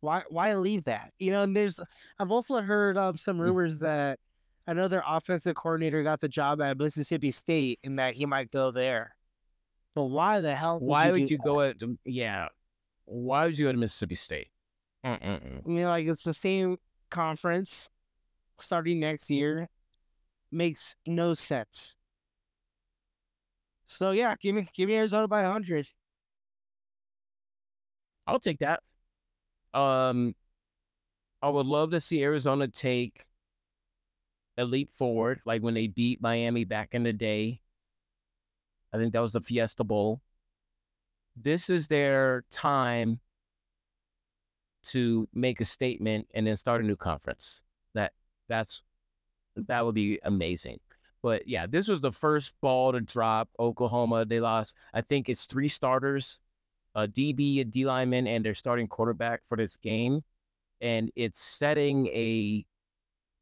Why why leave that? You know, and there's I've also heard um, some rumors that I know their offensive coordinator got the job at Mississippi State and that he might go there. But why the hell? Would Why you would do you that? go at? Yeah, why would you go to Mississippi State? Mm-mm-mm. You know, like it's the same conference starting next year. Makes no sense. So yeah, give me give me Arizona by hundred. I'll take that. Um, I would love to see Arizona take a leap forward, like when they beat Miami back in the day. I think that was the Fiesta Bowl. This is their time to make a statement and then start a new conference. That that's that would be amazing. But yeah, this was the first ball to drop. Oklahoma, they lost. I think it's three starters, uh, a DB, a D lineman, and their starting quarterback for this game, and it's setting a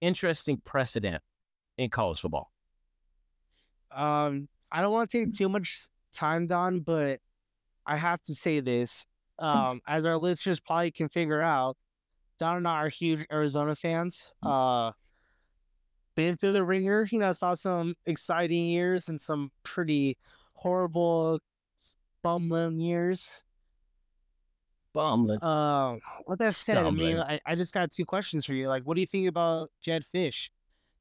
interesting precedent in college football. Um, I don't want to take too much time, Don, but I have to say this. Um, as our listeners probably can figure out, Don and I are huge Arizona fans. Uh, been through the ringer, you know, saw some exciting years and some pretty horrible, bumbling years. Bumlin. Um, with that said, I mean, I, I just got two questions for you. Like, what do you think about Jedd Fisch?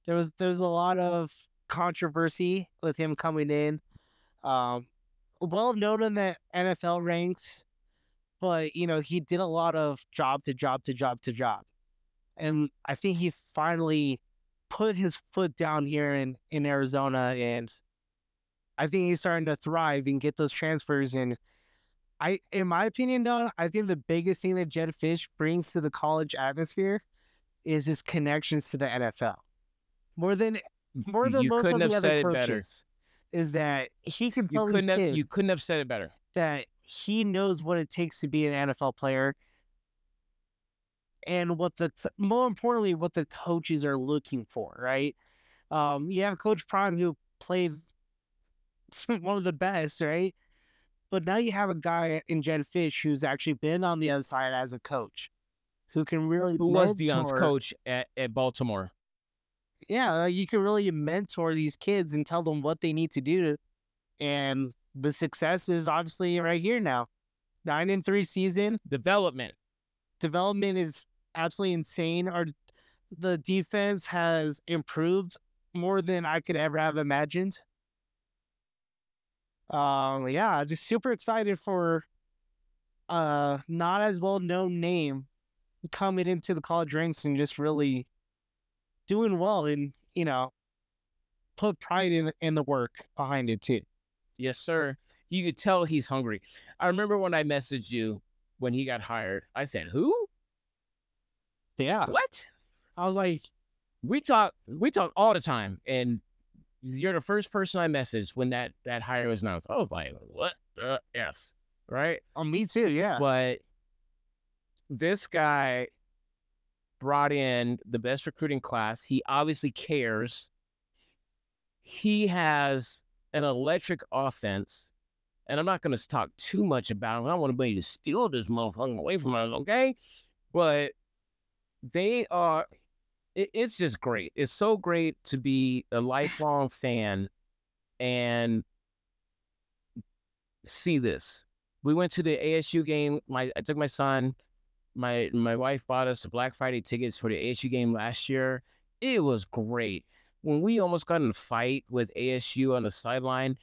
There was there's a lot of controversy with him coming in. Um, well known in the NFL ranks, but you know he did a lot of job to job to job to job, and I think he finally put his foot down here in in Arizona, and I think he's starting to thrive and get those transfers and. I, in my opinion, Don, I think the biggest thing that Jedd Fisch brings to the college atmosphere is his connections to the NFL. More than more than you most couldn't of the have said it better. coaches, is that he can You tell these couldn't have. kids You couldn't have said it better. that he knows what it takes to be an NFL player, and what the more importantly, what the coaches are looking for. Right? Um, you have Coach Prime who played [laughs] one of the best, right? But now you have a guy in Jedd Fisch who's actually been on the other side as a coach, who can really Who was Deion's coach at, at Baltimore? yeah, you can really mentor these kids and tell them what they need to do. And the success is obviously right here now. Nine and three season. Development. Development is absolutely insane. Our the defense has improved more than I could ever have imagined. Um, yeah, just super excited for uh not as well known name coming into the college ranks and just really doing well and you know put pride in in the work behind it too. Yes, sir. You could tell he's hungry. I remember when I messaged you when he got hired. I said, "Who? Yeah. What?" I was like, we talk we talk all the time and you're the first person I messaged when that that hire was announced. I was like, what the F? Right? Oh, me too, yeah. But this guy brought in the best recruiting class. He obviously cares. He has an electric offense. And I'm not going to talk too much about him. I don't want anybody to steal this motherfucker away from us, okay? But they are it, it's just great. It's so great to be a lifelong fan and see this. We went to the ASU game. My I took my son. My my wife bought us Black Friday tickets for the ASU game last year. It was great. When we almost got in a fight with ASU on the sideline,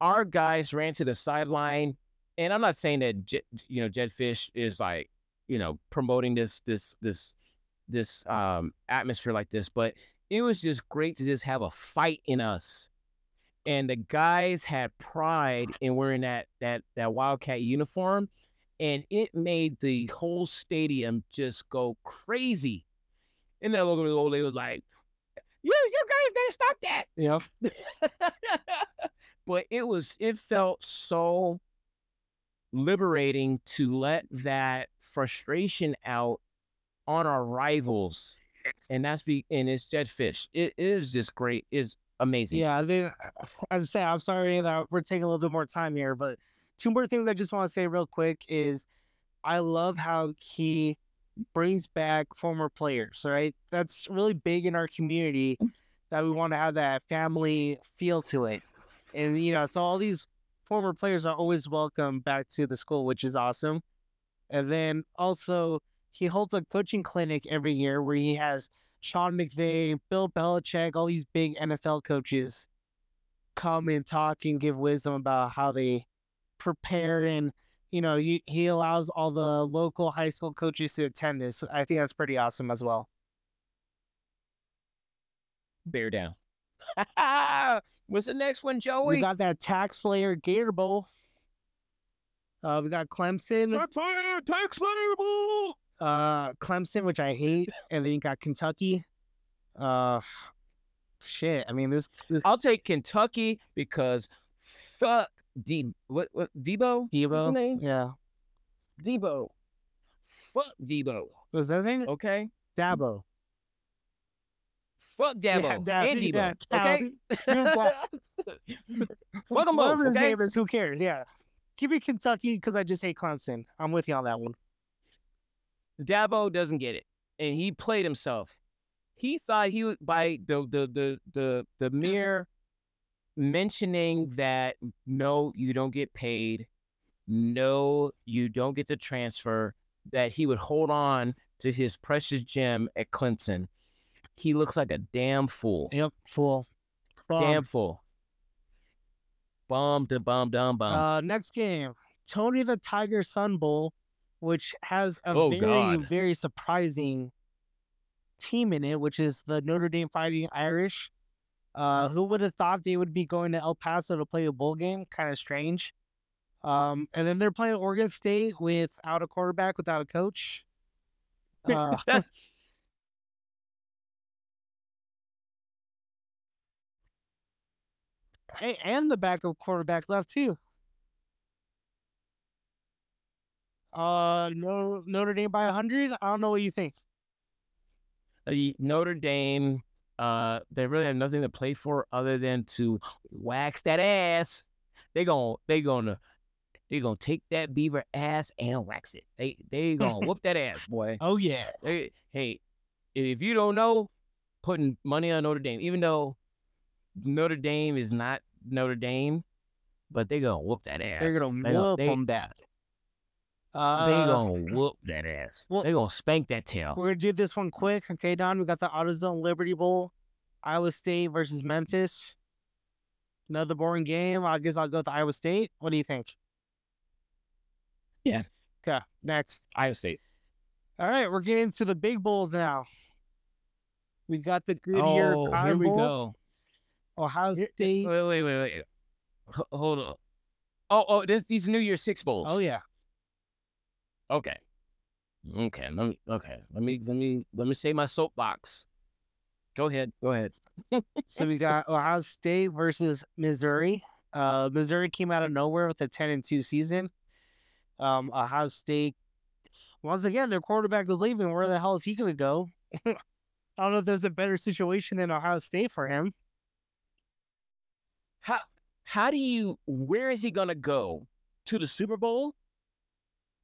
our guys ran to the sideline. And I'm not saying that you know Jedd Fisch is like you know promoting this this this this um, atmosphere like this, but it was just great to just have a fight in us. And the guys had pride in wearing that that that Wildcat uniform, and it made the whole stadium just go crazy. And then the old lady was like, "You you guys better stop that." Yeah. [laughs] but it was it felt so liberating to let that frustration out on our rivals, and that's be and it's Jedd Fisch. It is just great. It's amazing. Yeah. Then, [sighs] as I say, I'm sorry that we're taking a little bit more time here, but two more things I just want to say real quick is I love how he brings back former players. Right, that's really big in our community that we want to have that family feel to it, and you know, so all these former players are always welcome back to the school, which is awesome. And then also he holds a coaching clinic every year where he has Sean McVay, Bill Belichick, all these big NFL coaches come and talk and give wisdom about how they prepare and you know he, he allows all the local high school coaches to attend this. I think that's pretty awesome as well. Bear down. [laughs] What's the next one joey? we got that TaxSlayer gator bowl uh, we got clemson. Tax slayer bowl uh, Clemson, which I hate, and then you got Kentucky. Uh, shit. I mean, this. this... I'll take Kentucky because fuck D. What? What? Debo. Debo. His name? Yeah. Debo. Fuck Debo. Was that name? Okay. Dabo. Fuck Dabo Yeah, Dab- and Debo. yeah, okay. [laughs] Fuck them both. Whatever his Okay. name is, who cares? Yeah. Give me Kentucky because I just hate Clemson. I'm with you on that one. Dabo doesn't get it, and he played himself. He thought he would by the the the the the mere mentioning that no, you don't get paid, no, you don't get the transfer, that he would hold on to his precious gem at Clemson. He looks like a damn fool. Yep. Full. Damn fool. Bum to bum dum bum. Uh, next game, Tony the Tiger Sun Bowl, which has a Oh, very God. very surprising team in it, which is the Notre Dame Fighting Irish. Uh, who would have thought they would be going to El Paso to play a bowl game? Kind of strange. Um, and then they're playing Oregon State without a quarterback, without a coach. Uh, [laughs] [laughs] hey, and the backup quarterback left too. Uh, no, Notre Dame by hundred. I don't know what you think. the Notre Dame, uh, they really have nothing to play for other than to wax that ass. They gon' they gonna they gonna take that beaver ass and wax it. They they gonna [laughs] whoop that ass, boy. Oh yeah, They, hey, if you don't know, putting money on Notre Dame, even though Notre Dame is not Notre Dame, but they gonna whoop that ass. They're gonna They gonna- whoop they- them bad. They Uh, gonna whoop that ass. well- they gonna spank that tail. We're gonna do this one quick. Okay, Don, we got the AutoZone Liberty Bowl, Iowa State versus Memphis. Another boring game. I guess I'll go with Iowa State. What do you think? Yeah. Okay, next. Iowa State. All right, we're getting to the big bowls now. We got the Goodyear oh, Cotton here we Bowl, go. Ohio State. Wait, wait, wait, wait. H- hold on. Oh, oh, this, these New Year Six bowls. Oh yeah. Okay. Okay. Let me. Okay. Let me. Let me. Let me say my soapbox. Go ahead. Go ahead. So we [laughs] got Ohio State versus Missouri. Uh, Missouri came out of nowhere with a ten and two season. Um, Ohio State, once again, their quarterback is leaving. Where the hell is he going to go? [laughs] I don't know if there's a better situation than Ohio State for him. How how do you where is he gonna go? To the Super Bowl?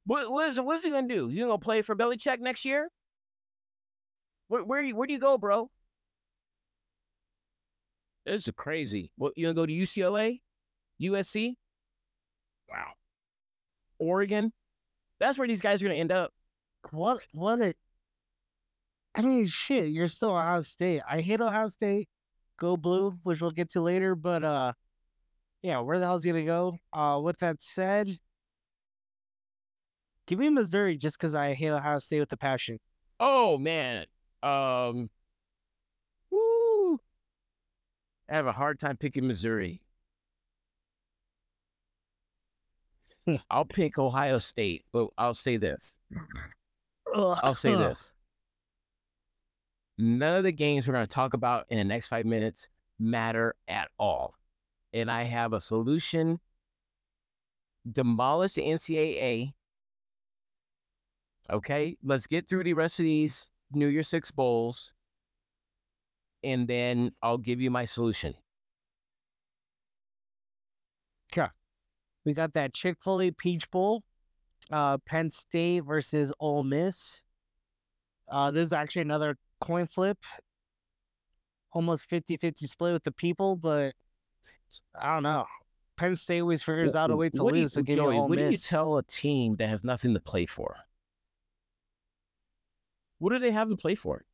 What what is what is he gonna do? You gonna play for Belichick next year? Where where where do you go, bro? This is crazy. What you gonna go to UCLA? USC? Wow. Oregon? That's where these guys are gonna end up. What? What? A, I mean, shit. You're still Ohio State. I hate Ohio State. Go blue, which we'll get to later. But uh, yeah, where the hell's he gonna go? Uh, with that said, give me Missouri just because I hate Ohio State with a passion. Oh man. Um woo. I have a hard time picking Missouri. I'll pick Ohio State, but I'll say this. I'll say this. None of the games we're going to talk about in the next five minutes matter at all. And I have a solution demolish the NCAA. Okay, let's get through the rest of these New Year Six Bowls. And then I'll give you my solution. We got that Chick Fil A Peach Bowl, uh, Penn State versus Ole Miss. Uh, this is actually another coin flip, almost 50-50 split with the people, but I don't know. Penn State always figures out a way to What you- lose, so Joey, what do you tell a team that has nothing to play for? What do they have to play for?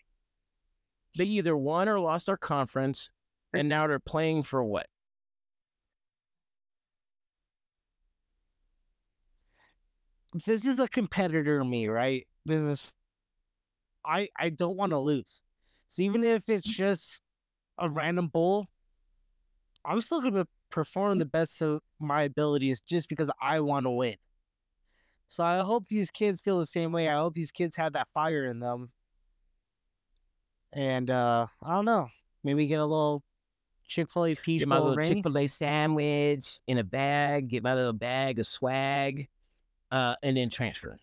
They either won or lost our conference, and now they're playing for what? this is a competitor to me, right? This, I I don't want to lose. So even if it's just a random bowl, I'm still gonna perform the best of my abilities just because I want to win. So I hope these kids feel the same way. I hope these kids have that fire in them. And uh I don't know. Maybe get a little Chick Fil A peach Get my little. Chick Fil A sandwich in a bag. Get my little bag of swag, uh, and then transfer.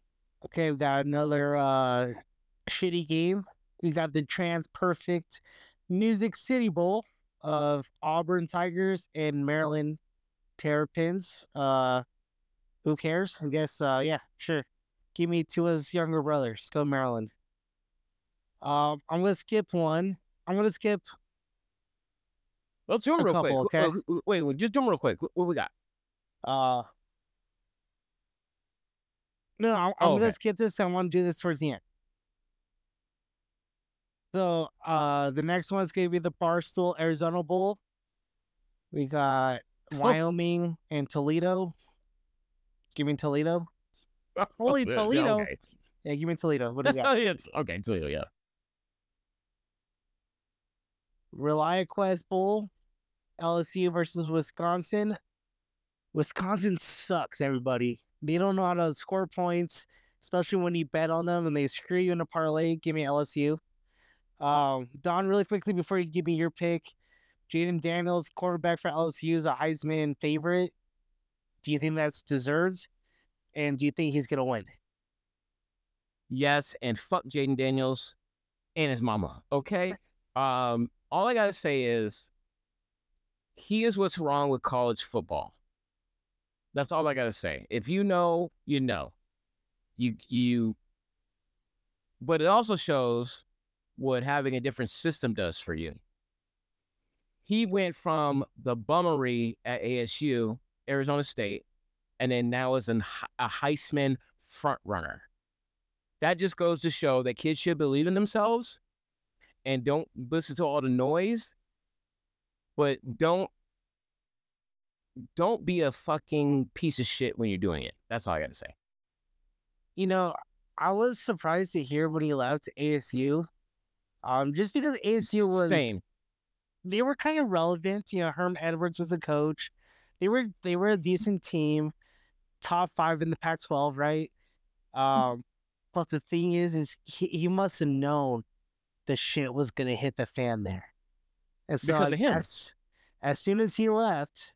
Okay, we got another uh shitty game. We got the TransPerfect Music City Bowl of Auburn Tigers and Maryland Terrapins. Uh who cares? I guess uh yeah, sure. Give me Tua's younger brothers. Let's go Maryland. Um I'm gonna skip one. I'm gonna skip Let's do them real couple, quick. okay? Uh, wait, wait, just do them real quick. What, we got? uh no, I'm, I'm Oh, gonna okay. skip this. I want to do this towards the end. So uh the next one's gonna be the Barstool Arizona Bowl. We got Wyoming and Toledo. Give me Toledo. Holy Yeah, Toledo. Okay. Yeah, give me Toledo. What do we got? [laughs] It's- okay, Toledo, yeah. ReliaQuest Bowl, LSU versus Wisconsin. Wisconsin sucks, everybody. They don't know how to score points, especially when you bet on them and they screw you in a parlay. Give me LSU. Um, Don, really quickly before you give me your pick, Jayden Daniels, quarterback for LSU, is a Heisman favorite. Do you think that's deserved? And do you think he's gonna win? Yes, and fuck Jayden Daniels and his mama. Okay. [laughs] Um, all I gotta say is he is what's wrong with college football. That's all I gotta say. If you know, you know. You you but it also shows what having a different system does for you. He went from the bummery at ASU, Arizona State, and then now is an, a Heisman front runner. That just goes to show that kids should believe in themselves and don't listen to all the noise, but don't don't be a fucking piece of shit when you're doing it. That's all I got to say. You know, I was surprised to hear when he left ASU. Um, just because ASU was Same. they were kind of relevant. You know, Herm Edwards was a coach. They were they were a decent team, top five in the Pac-12, right? Um, but the thing is, is he, he must have known the shit was gonna hit the fan there, and so Because of him. As, as soon as he left,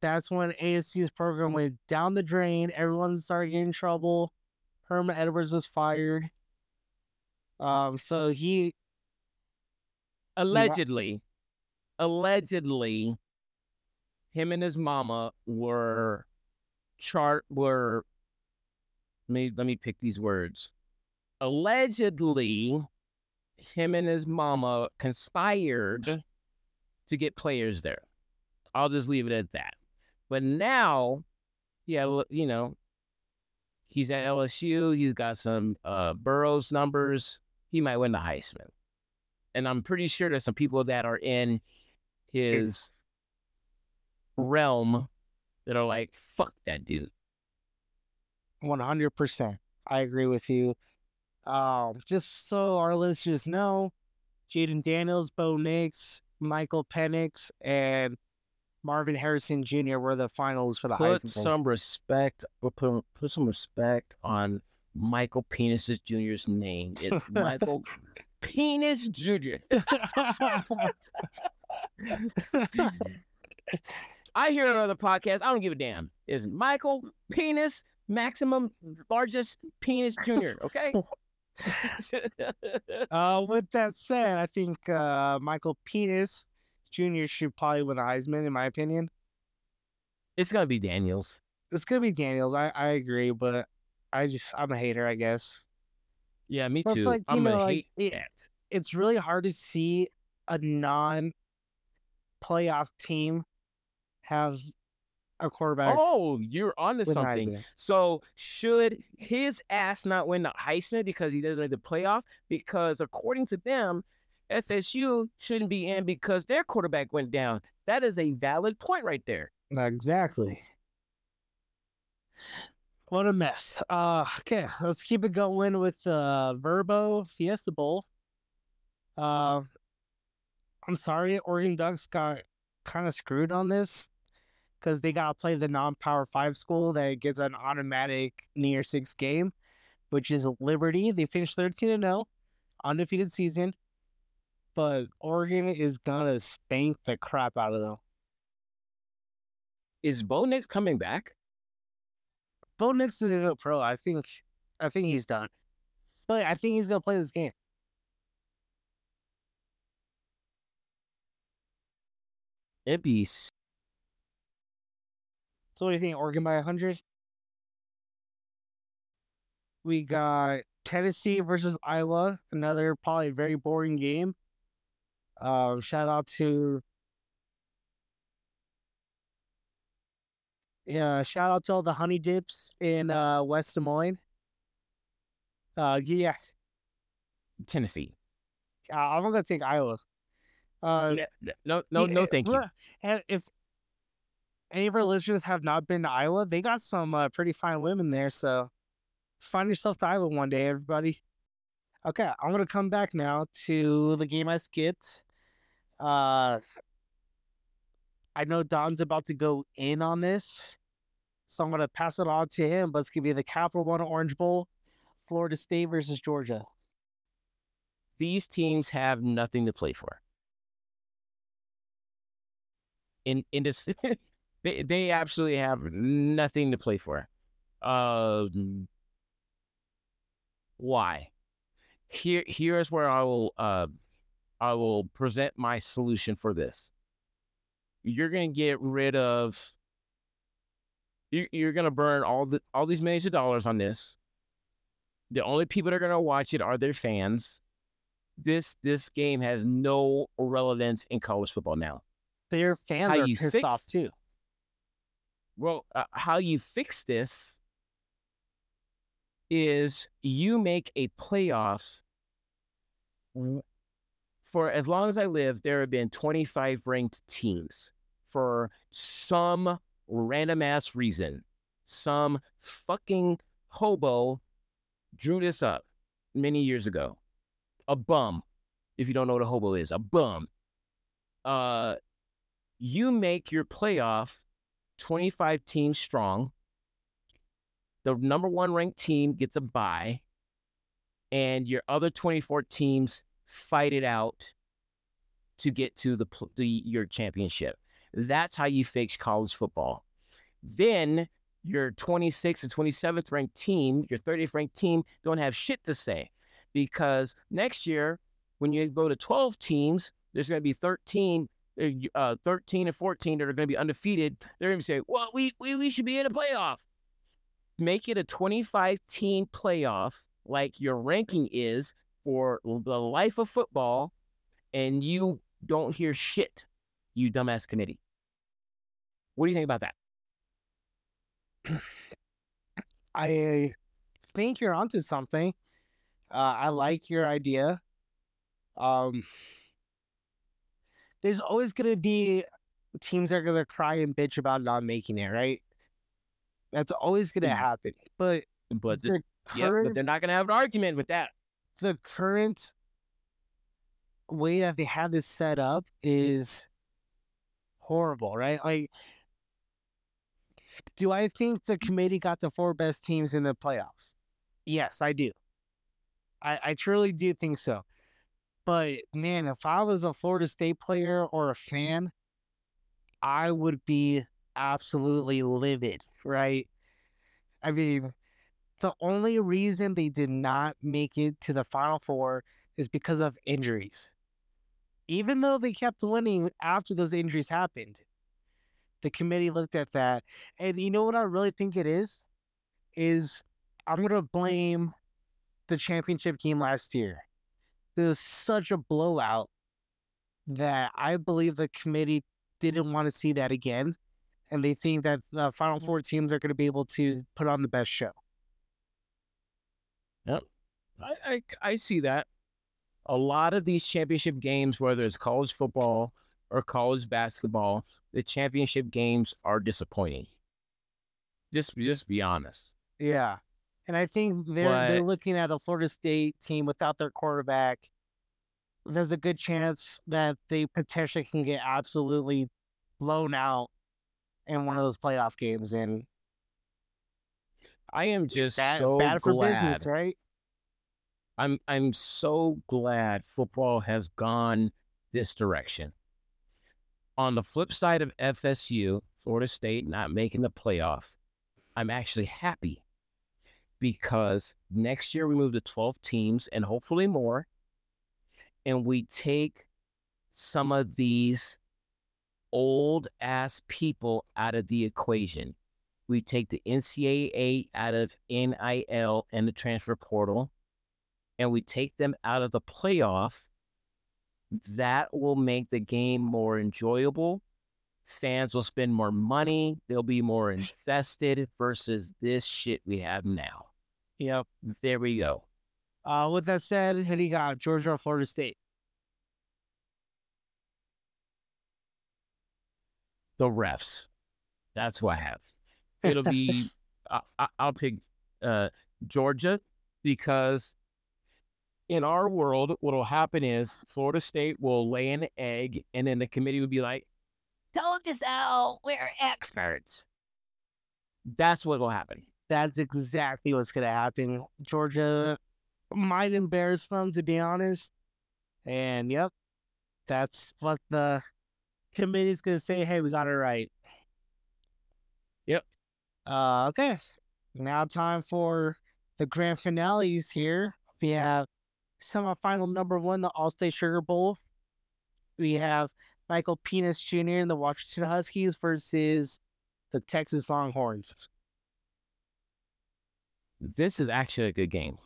that's when ASU's program went down the drain. Everyone started getting trouble. Herman Edwards was fired. Um, so he allegedly, allegedly, him and his mama were chart were. Let me let me pick these words. Allegedly, him and his mama conspired to get players there. I'll just leave it at that. But now, yeah, you know, he's at LSU. He's got some uh, Burrow's numbers. He might win the Heisman and I'm pretty sure there's some people that are in his realm that are like, fuck that dude. One hundred percent. I agree with you. Um, just so our listeners know, Jayden Daniels, Bo Nix, Michael Penix, and Marvin Harrison Jr. were the finals for the Put Heisman. some respect, put, put some respect on Michael Penis Jr.'s name. It's [laughs] Michael Penis Jr. [laughs] [laughs] I hear it on other podcasts. I don't give a damn. It's Michael Penis Maximum Largest Penis Jr. [laughs] Okay. uh, with that said, I think uh, Michael Penis Jr. should probably win the Heisman, in my opinion. it's gonna be Daniels. It's gonna be Daniels. I, I agree, but I just I'm a hater, I guess. Yeah, me Plus, too. like, you I'm know, gonna like, hate it-. It's really hard to see a non playoff team have a quarterback Oh, you're onto win the something. Heisman. So should his ass not win the Heisman because he doesn't make the playoff? Because according to them, FSU shouldn't be in because their quarterback went down. That is a valid point right there. Exactly. What a mess. Uh okay, let's keep it going with uh Vrbo Fiesta Bowl. Uh I'm sorry, Oregon Ducks got kind of screwed on this because they gotta play the non-power five school that gets an automatic near Six game, which is Liberty. They finished 13 and 0, undefeated season. But Oregon is gonna spank the crap out of them. Is Bo Nix coming back? Bo Nix is a pro. I think I think he's done. But I think he's gonna play this game. It'd be So what do you think? Oregon by hundred? We got Tennessee versus Iowa, another probably very boring game. Um, shout out to yeah, shout out to all the honey dips in uh, West Des Moines. Uh, yeah, Tennessee. uh, I'm gonna take Iowa. Uh, No, no, no, eh, thank you. If any of our listeners have not been to Iowa, they got some uh, pretty fine women there. So find yourself to Iowa one day, everybody. Okay, I'm gonna come back now to the game I skipped. Uh, I know Don's about to go in on this, so I'm gonna pass it on to him. But it's gonna be the Capital One Orange Bowl, Florida State versus Georgia. These teams have nothing to play for. In in this, [laughs] they they absolutely have nothing to play for. Um, why? Here here's where I will uh I will present my solution for this. You're gonna get rid of. You you're gonna burn all the all these millions of dollars on this. The only people that are gonna watch it are their fans this this game has no relevance in college football now. Their fans How are pissed fix- off too. Well, uh, how you fix this is you make a playoff. For as long as I live, there have been 25 ranked teams for some random ass reason. Some fucking hobo drew this up many years ago. A bum, if you don't know what a hobo is, a bum. Uh, you make your playoff 25 teams strong. The number one ranked team gets a bye, and your other 24 teams fight it out to get to the, the your championship. That's how you fix college football. Then your 26th and 27th ranked team, your 30th ranked team, don't have shit to say because next year, when you go to 12 teams, there's going to be 13 uh, uh, 13 and 14 that are going to be undefeated, they're going to say, well, we, we, we should be in a playoff. Make it a 25 team playoff like your ranking is for the life of football, and you don't hear shit, you dumbass committee. What do you think about that? [sighs] I think you're onto something. Uh, I like your idea. Um, there's always going to be teams that are going to cry and bitch about not making it, right? That's always going to Mm. happen. But But, the yeah, current, but they're not going to have an argument with that. the current way that they have this set up is horrible, right? Like, do I think the committee got the four best teams in the playoffs? Yes, I do. I, I truly do think so. But man, if I was a Florida State player or a fan, I would be absolutely livid, right? I mean, the only reason they did not make it to the Final Four is because of injuries. Even though they kept winning after those injuries happened, the committee looked at that. And you know what I really think it is? Is I'm going to blame the championship game last year. It was such a blowout that I believe the committee didn't want to see that again. And they think that the Final mm. Four teams are going to be able to put on the best show. I, I I see that. A lot of these championship games, whether it's college football or college basketball, the championship games are disappointing. Just just be honest. Yeah. And I think they're they're looking at a Florida State team without their quarterback. There's a good chance that they potentially can get absolutely blown out in one of those playoff games and I am just that so bad for glad. business, right? I'm I'm so glad football has gone this direction. On the flip side of FSU, Florida State not making the playoff, I'm actually happy because next year we move to 12 teams and hopefully more, and we take some of these old ass people out of the equation. We take the NCAA out of NIL and the transfer portal and we take them out of the playoff, that will make the game more enjoyable. Fans will spend more money. They'll be more invested versus this shit we have now. Yep. There we go. Uh, with that said, who do you got? Georgia or Florida State? The refs. That's who I have. [laughs] It'll be, I, I, I'll pick uh, Georgia because in our world, what will happen is Florida State will lay an egg and then the committee would be like, told you so. We're experts. That's what will happen. That's exactly what's going to happen. Georgia might embarrass them, to be honest. And yep, that's what the committee's going to say. Hey, we got it right. Yep. Uh, okay. Now, time for the grand finales here. We have semifinal number one, the Allstate Sugar Bowl. We have Michael Penis Jr. and the Washington Huskies versus the Texas Longhorns. This is actually a good game.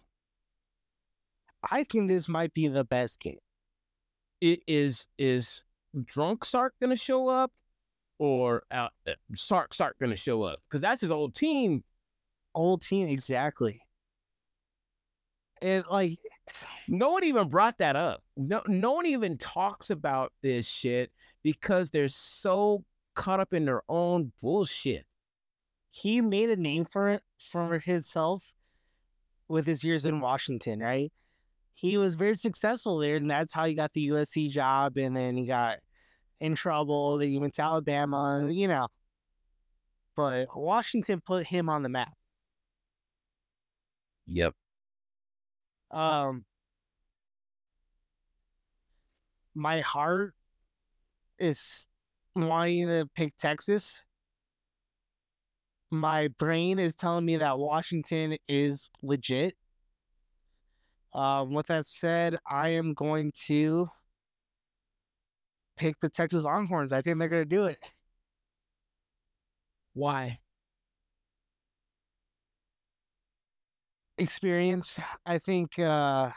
I think this might be the best game. It is is drunk Sark gonna show up, or uh, uh, Sark Sark gonna show up? Because that's his old team. Old team, exactly. And like, [sighs] No one even brought that up. No, no one even talks about this shit because they're so caught up in their own bullshit. He made a name for it for himself with his years in Washington, right? He was very successful there, and that's how he got the USC job. And then he got in trouble. Then he went to Alabama, you know. But Washington put him on the map. Yep. Um, my heart is wanting to pick Texas. My brain is telling me that Washington is legit. Um, with that said, I am going to pick the Texas Longhorns. I think they're going to do it. Why? experience. I think uh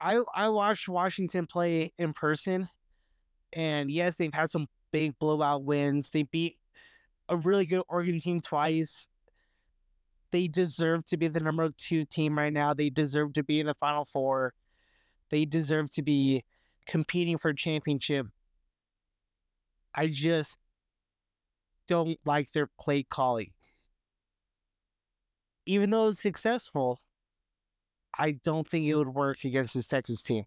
I I watched Washington play in person and yes, they've had some big blowout wins. They beat a really good Oregon team twice. They deserve to be the number 2 team right now. They deserve to be in the final 4. They deserve to be competing for a championship. I just don't like their play calling even though it's successful, I don't think it would work against this Texas team.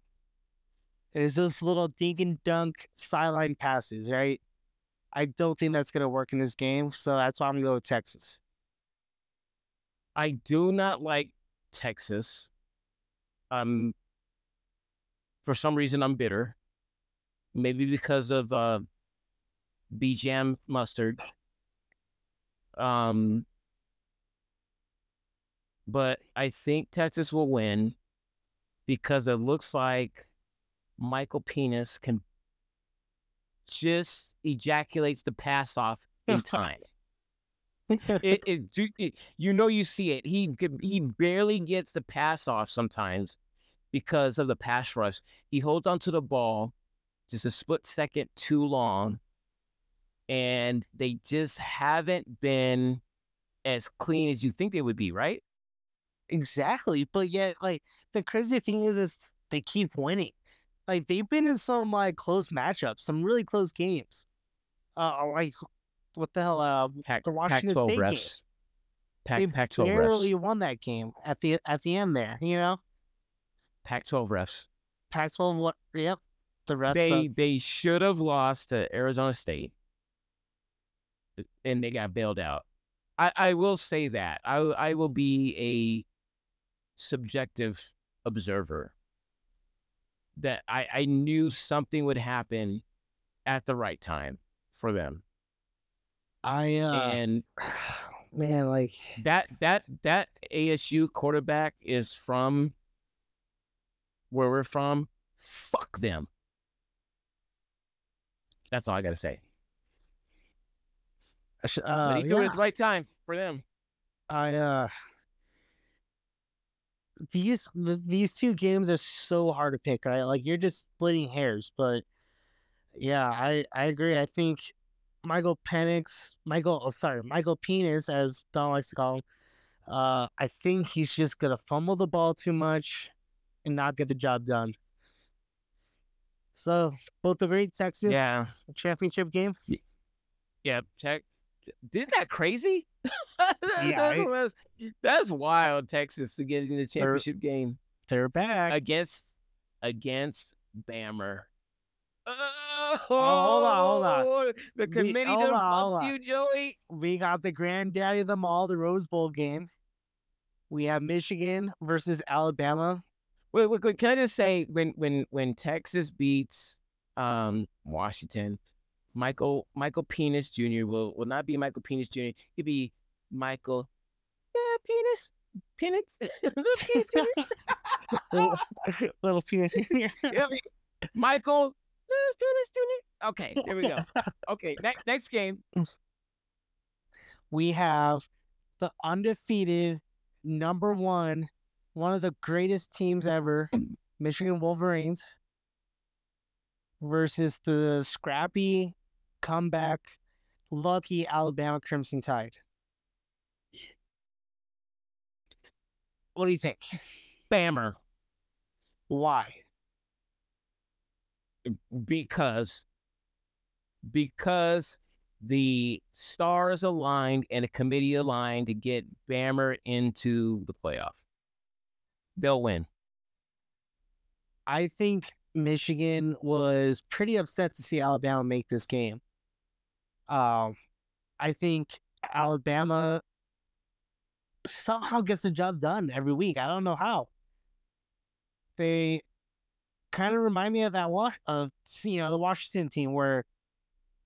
It is those little dink and dunk sideline passes, right? I don't think that's going to work in this game, so that's why I'm going to go with Texas. I do not like Texas. Um, for some reason, I'm bitter. Maybe because of uh, B Jam mustard. Um, but I think Texas will win because it looks like Michael Penis can just ejaculates the pass off in [laughs] time. [laughs] it, it, it, you know, you see it. He he barely gets the pass off sometimes because of the pass rush. He holds onto the ball just a split second too long, and they just haven't been as clean as you think they would be, right? exactly, but yet, like the crazy thing is, is they keep winning. Like they've been in some like close matchups, some really close games. Uh, like what the hell? Uh, Pac, the Washington Pac-12 State game. refs. Pac, they Pac-12 barely refs. won that game at the at the end there. You know, Pac-12 refs. Pac-12. What? Yep, the refs. They uh, they should have lost to Arizona State, and they got bailed out. I, I will say that I I will be a subjective observer. That I I knew something would happen at the right time for them, I uh, and [sighs] man, like that that that ASU quarterback is from where we're from. Fuck them. That's all I gotta say. Sh- But uh, he threw it at the right time for them. I uh, these these two games are so hard to pick, right? Like you're just splitting hairs, but yeah, I I agree. I think Michael Penix, Michael, oh, sorry, Michael Penis, as Don likes to call him. Uh, I think he's just gonna fumble the ball too much and not get the job done. So both great Texas Yeah, championship game. yeah. Check. Did that crazy? Yeah, [laughs] that's, I- was- that's wild. Texas to get in the championship game They're back. against against Bammer. Oh, hold on, hold on. The committee hold done on, fucked you, Joey. we got the granddaddy of them all, the Rose Bowl game. We have Michigan versus Alabama. Wait, wait, wait, can I just say when when when Texas beats um Washington, Michael Michael Penis Jr. will will not be Michael Penis Jr. He'll be Michael yeah, Penis Penis [laughs] Little Penis Jr. [laughs] little, [laughs] little penis. He'll Michael Little Penis Jr. Okay, here we go. Okay, next next game. we have the undefeated number one one of the greatest teams ever, [clears throat] Michigan Wolverines, versus the scrappy, comeback, lucky Alabama Crimson Tide. What do you think? Bammer. Why? because because the stars aligned and a committee aligned to get Bammer into the playoff. They'll win. I think Michigan was pretty upset to see Alabama make this game. Um, I think Alabama somehow gets the job done every week. I don't know how. They kind of remind me of that one of you know the Washington team where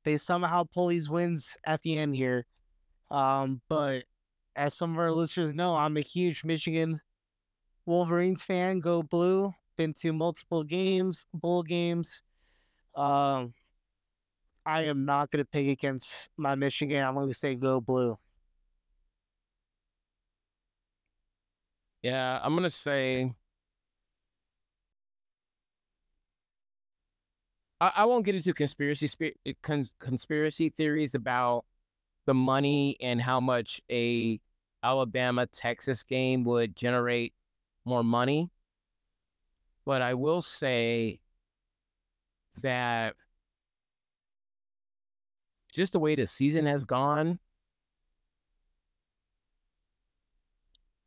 they somehow pull these wins at the end here. Um, but as some of our listeners know, I'm a huge Michigan Wolverines fan. Go blue! Been to multiple games, bowl games. Um, I am not going to pick against my Michigan. I'm going to say go blue. Yeah, I'm gonna say I, I won't get into conspiracy eh, cons, conspiracy theories about the money and how much a Alabama Texas game would generate more money. But I will say that just the way the season has gone,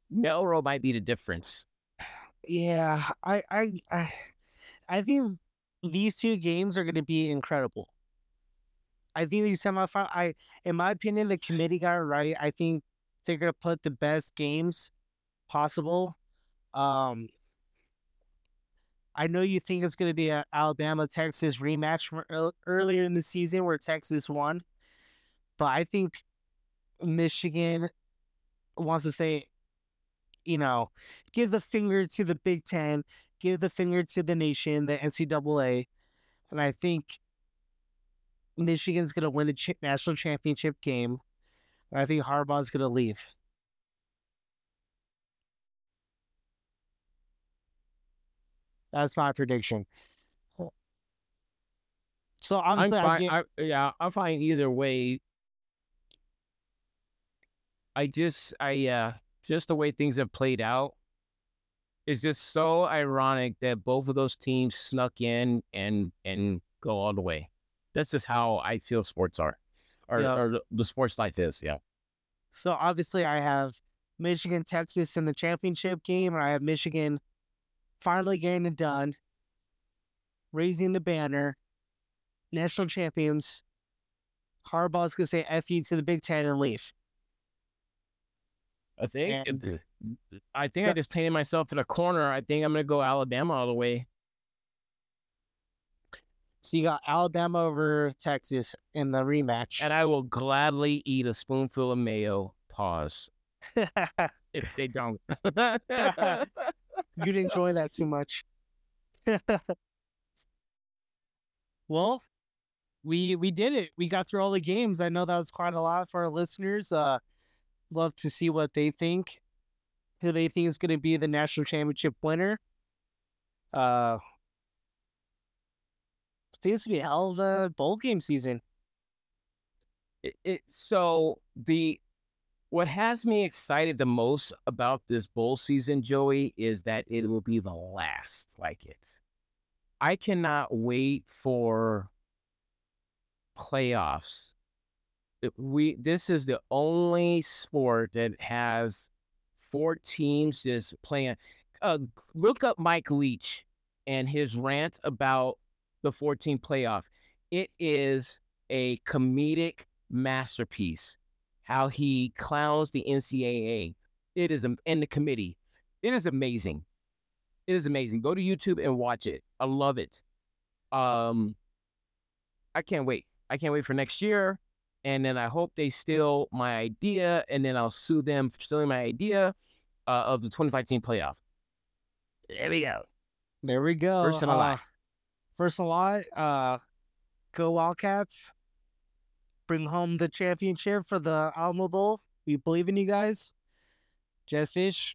Milroe might be the difference. Yeah, I I I, I think these two games are going to be incredible. I think these semifinals, I, in my opinion, the committee got it right. I think they're going to put the best games possible. Um, I know you think it's going to be an Alabama Texas rematch from earlier in the season where Texas won, but I think Michigan wants to say, you know, give the finger to the Big Ten, give the finger to the nation, the NCAA, and I think Michigan's going to win the ch- national championship game. I think Harbaugh's going to leave. That's my prediction. So honestly, I'm fine. I, yeah, I'm fine either way. I just, I, uh, just the way things have played out, is just so ironic that both of those teams snuck in and and go all the way. That's just how I feel sports are, or, yeah. or the sports life is. Yeah. So obviously, I have Michigan, Texas in the championship game, and I have Michigan finally getting it done, raising the banner, national champions. Harbaugh's gonna say "f you" to the Big Ten and leave. I think. And, I think I just painted myself in a corner. I think I'm going to go Alabama all the way. So you got Alabama over Texas in the rematch. And I will gladly eat a spoonful of mayo. Pause. [laughs] if they don't. [laughs] [laughs] You'd enjoy that too much. [laughs] well, we we did it. We got through all the games. I know that was quite a lot for our listeners. Uh love to see what they think who they think is going to be the national championship winner. Uh, I think it's going to be a hell of a bowl game season. It, it, so the what has me excited the most about this bowl season, Joey, is that it will be the last like it. I cannot wait for playoffs. We this is the only sport that has four teams just playing. Uh, look up Mike Leach and his rant about the 14 playoff. It is a comedic masterpiece. How he clowns the NCAA. It is, and the committee. It is amazing. It is amazing. Go to YouTube and watch it. I love it. Um, I can't wait. I can't wait for next year and then I hope they steal my idea, and then I'll sue them for stealing my idea uh, of the 25 team playoff. There we go. There we go. First and a lot. Uh, first and a lot. Uh, go Wildcats. Bring home the championship for the Alamo Bowl. We believe in you guys. Jedd Fisch.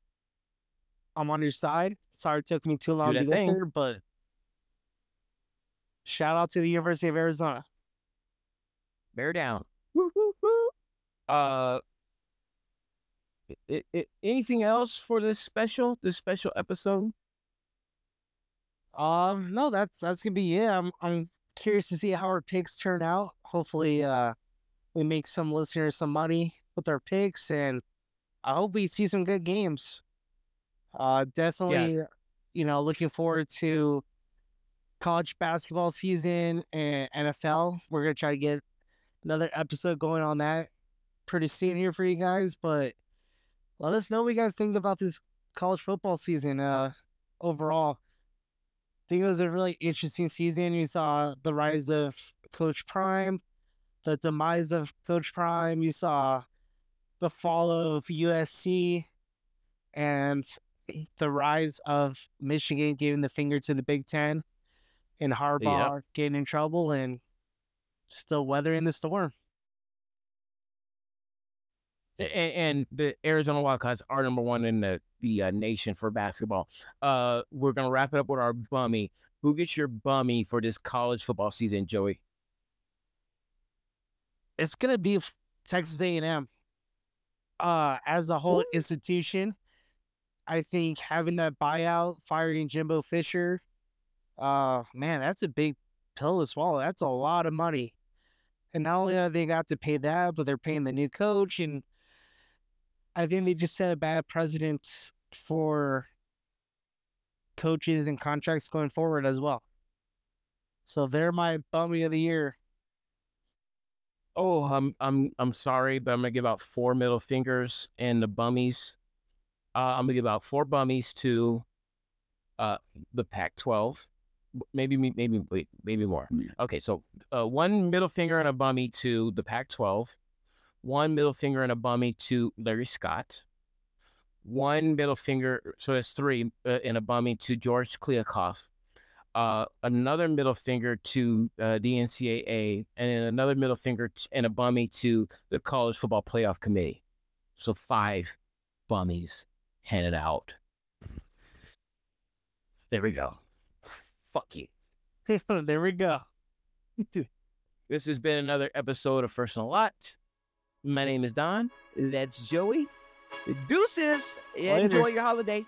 I'm on your side. Sorry it took me too long to get thing. there, but shout out to the University of Arizona. Bear down. Woo, woo, woo. Uh, i- i- anything else for this special, this special episode? Um, no, that's that's gonna be it. I'm I'm curious to see how our picks turn out. Hopefully, uh, we make some listeners some money with our picks, and I hope we see some good games. Uh, definitely, you know, looking forward to college basketball season and NFL. We're gonna try to get another episode going on that pretty soon here for you guys. But let us know what you guys think about this college football season. Uh, overall. I think it was a really interesting season. You saw the rise of Coach Prime, the demise of Coach Prime. You saw the fall of USC and the rise of Michigan giving the finger to the Big Ten and Harbaugh getting in trouble and still weathering the storm. A- a- And, the Arizona Wildcats are number one in the the uh, nation for basketball. Uh, we're gonna wrap it up with our bummy. Who gets your bummy for this college football season, Joey? It's gonna be Texas A&M. Uh, as a whole institution, I think having that buyout, firing Jimbo Fisher, uh, man, that's a big pill to swallow. That's a lot of money. And not only are they got to pay that, but they're paying the new coach, and I think they just set a bad precedent for coaches and contracts going forward as well. So they're my bummy of the year. Oh, I'm I'm I'm sorry, but I'm gonna give out four middle fingers and the bummies. Uh, I'm gonna give out four bummies to uh the Pac-12. Maybe me- maybe wait, maybe more. Okay, so uh, one middle finger and a bummy to the Pac-12. One middle finger and a bummy to Larry Scott. One middle finger, so that's three, uh, and a bummy to George Kliavkoff uh, another middle finger to uh, the NCAA, and then another middle finger t- and a bummy to the College Football Playoff Committee. So five bummies handed out. There we go. Fuck you. [laughs] there we go. [laughs] This has been another episode of First and a Lot. My name is Don. That's Joey. Deuces. Later. Enjoy your holiday.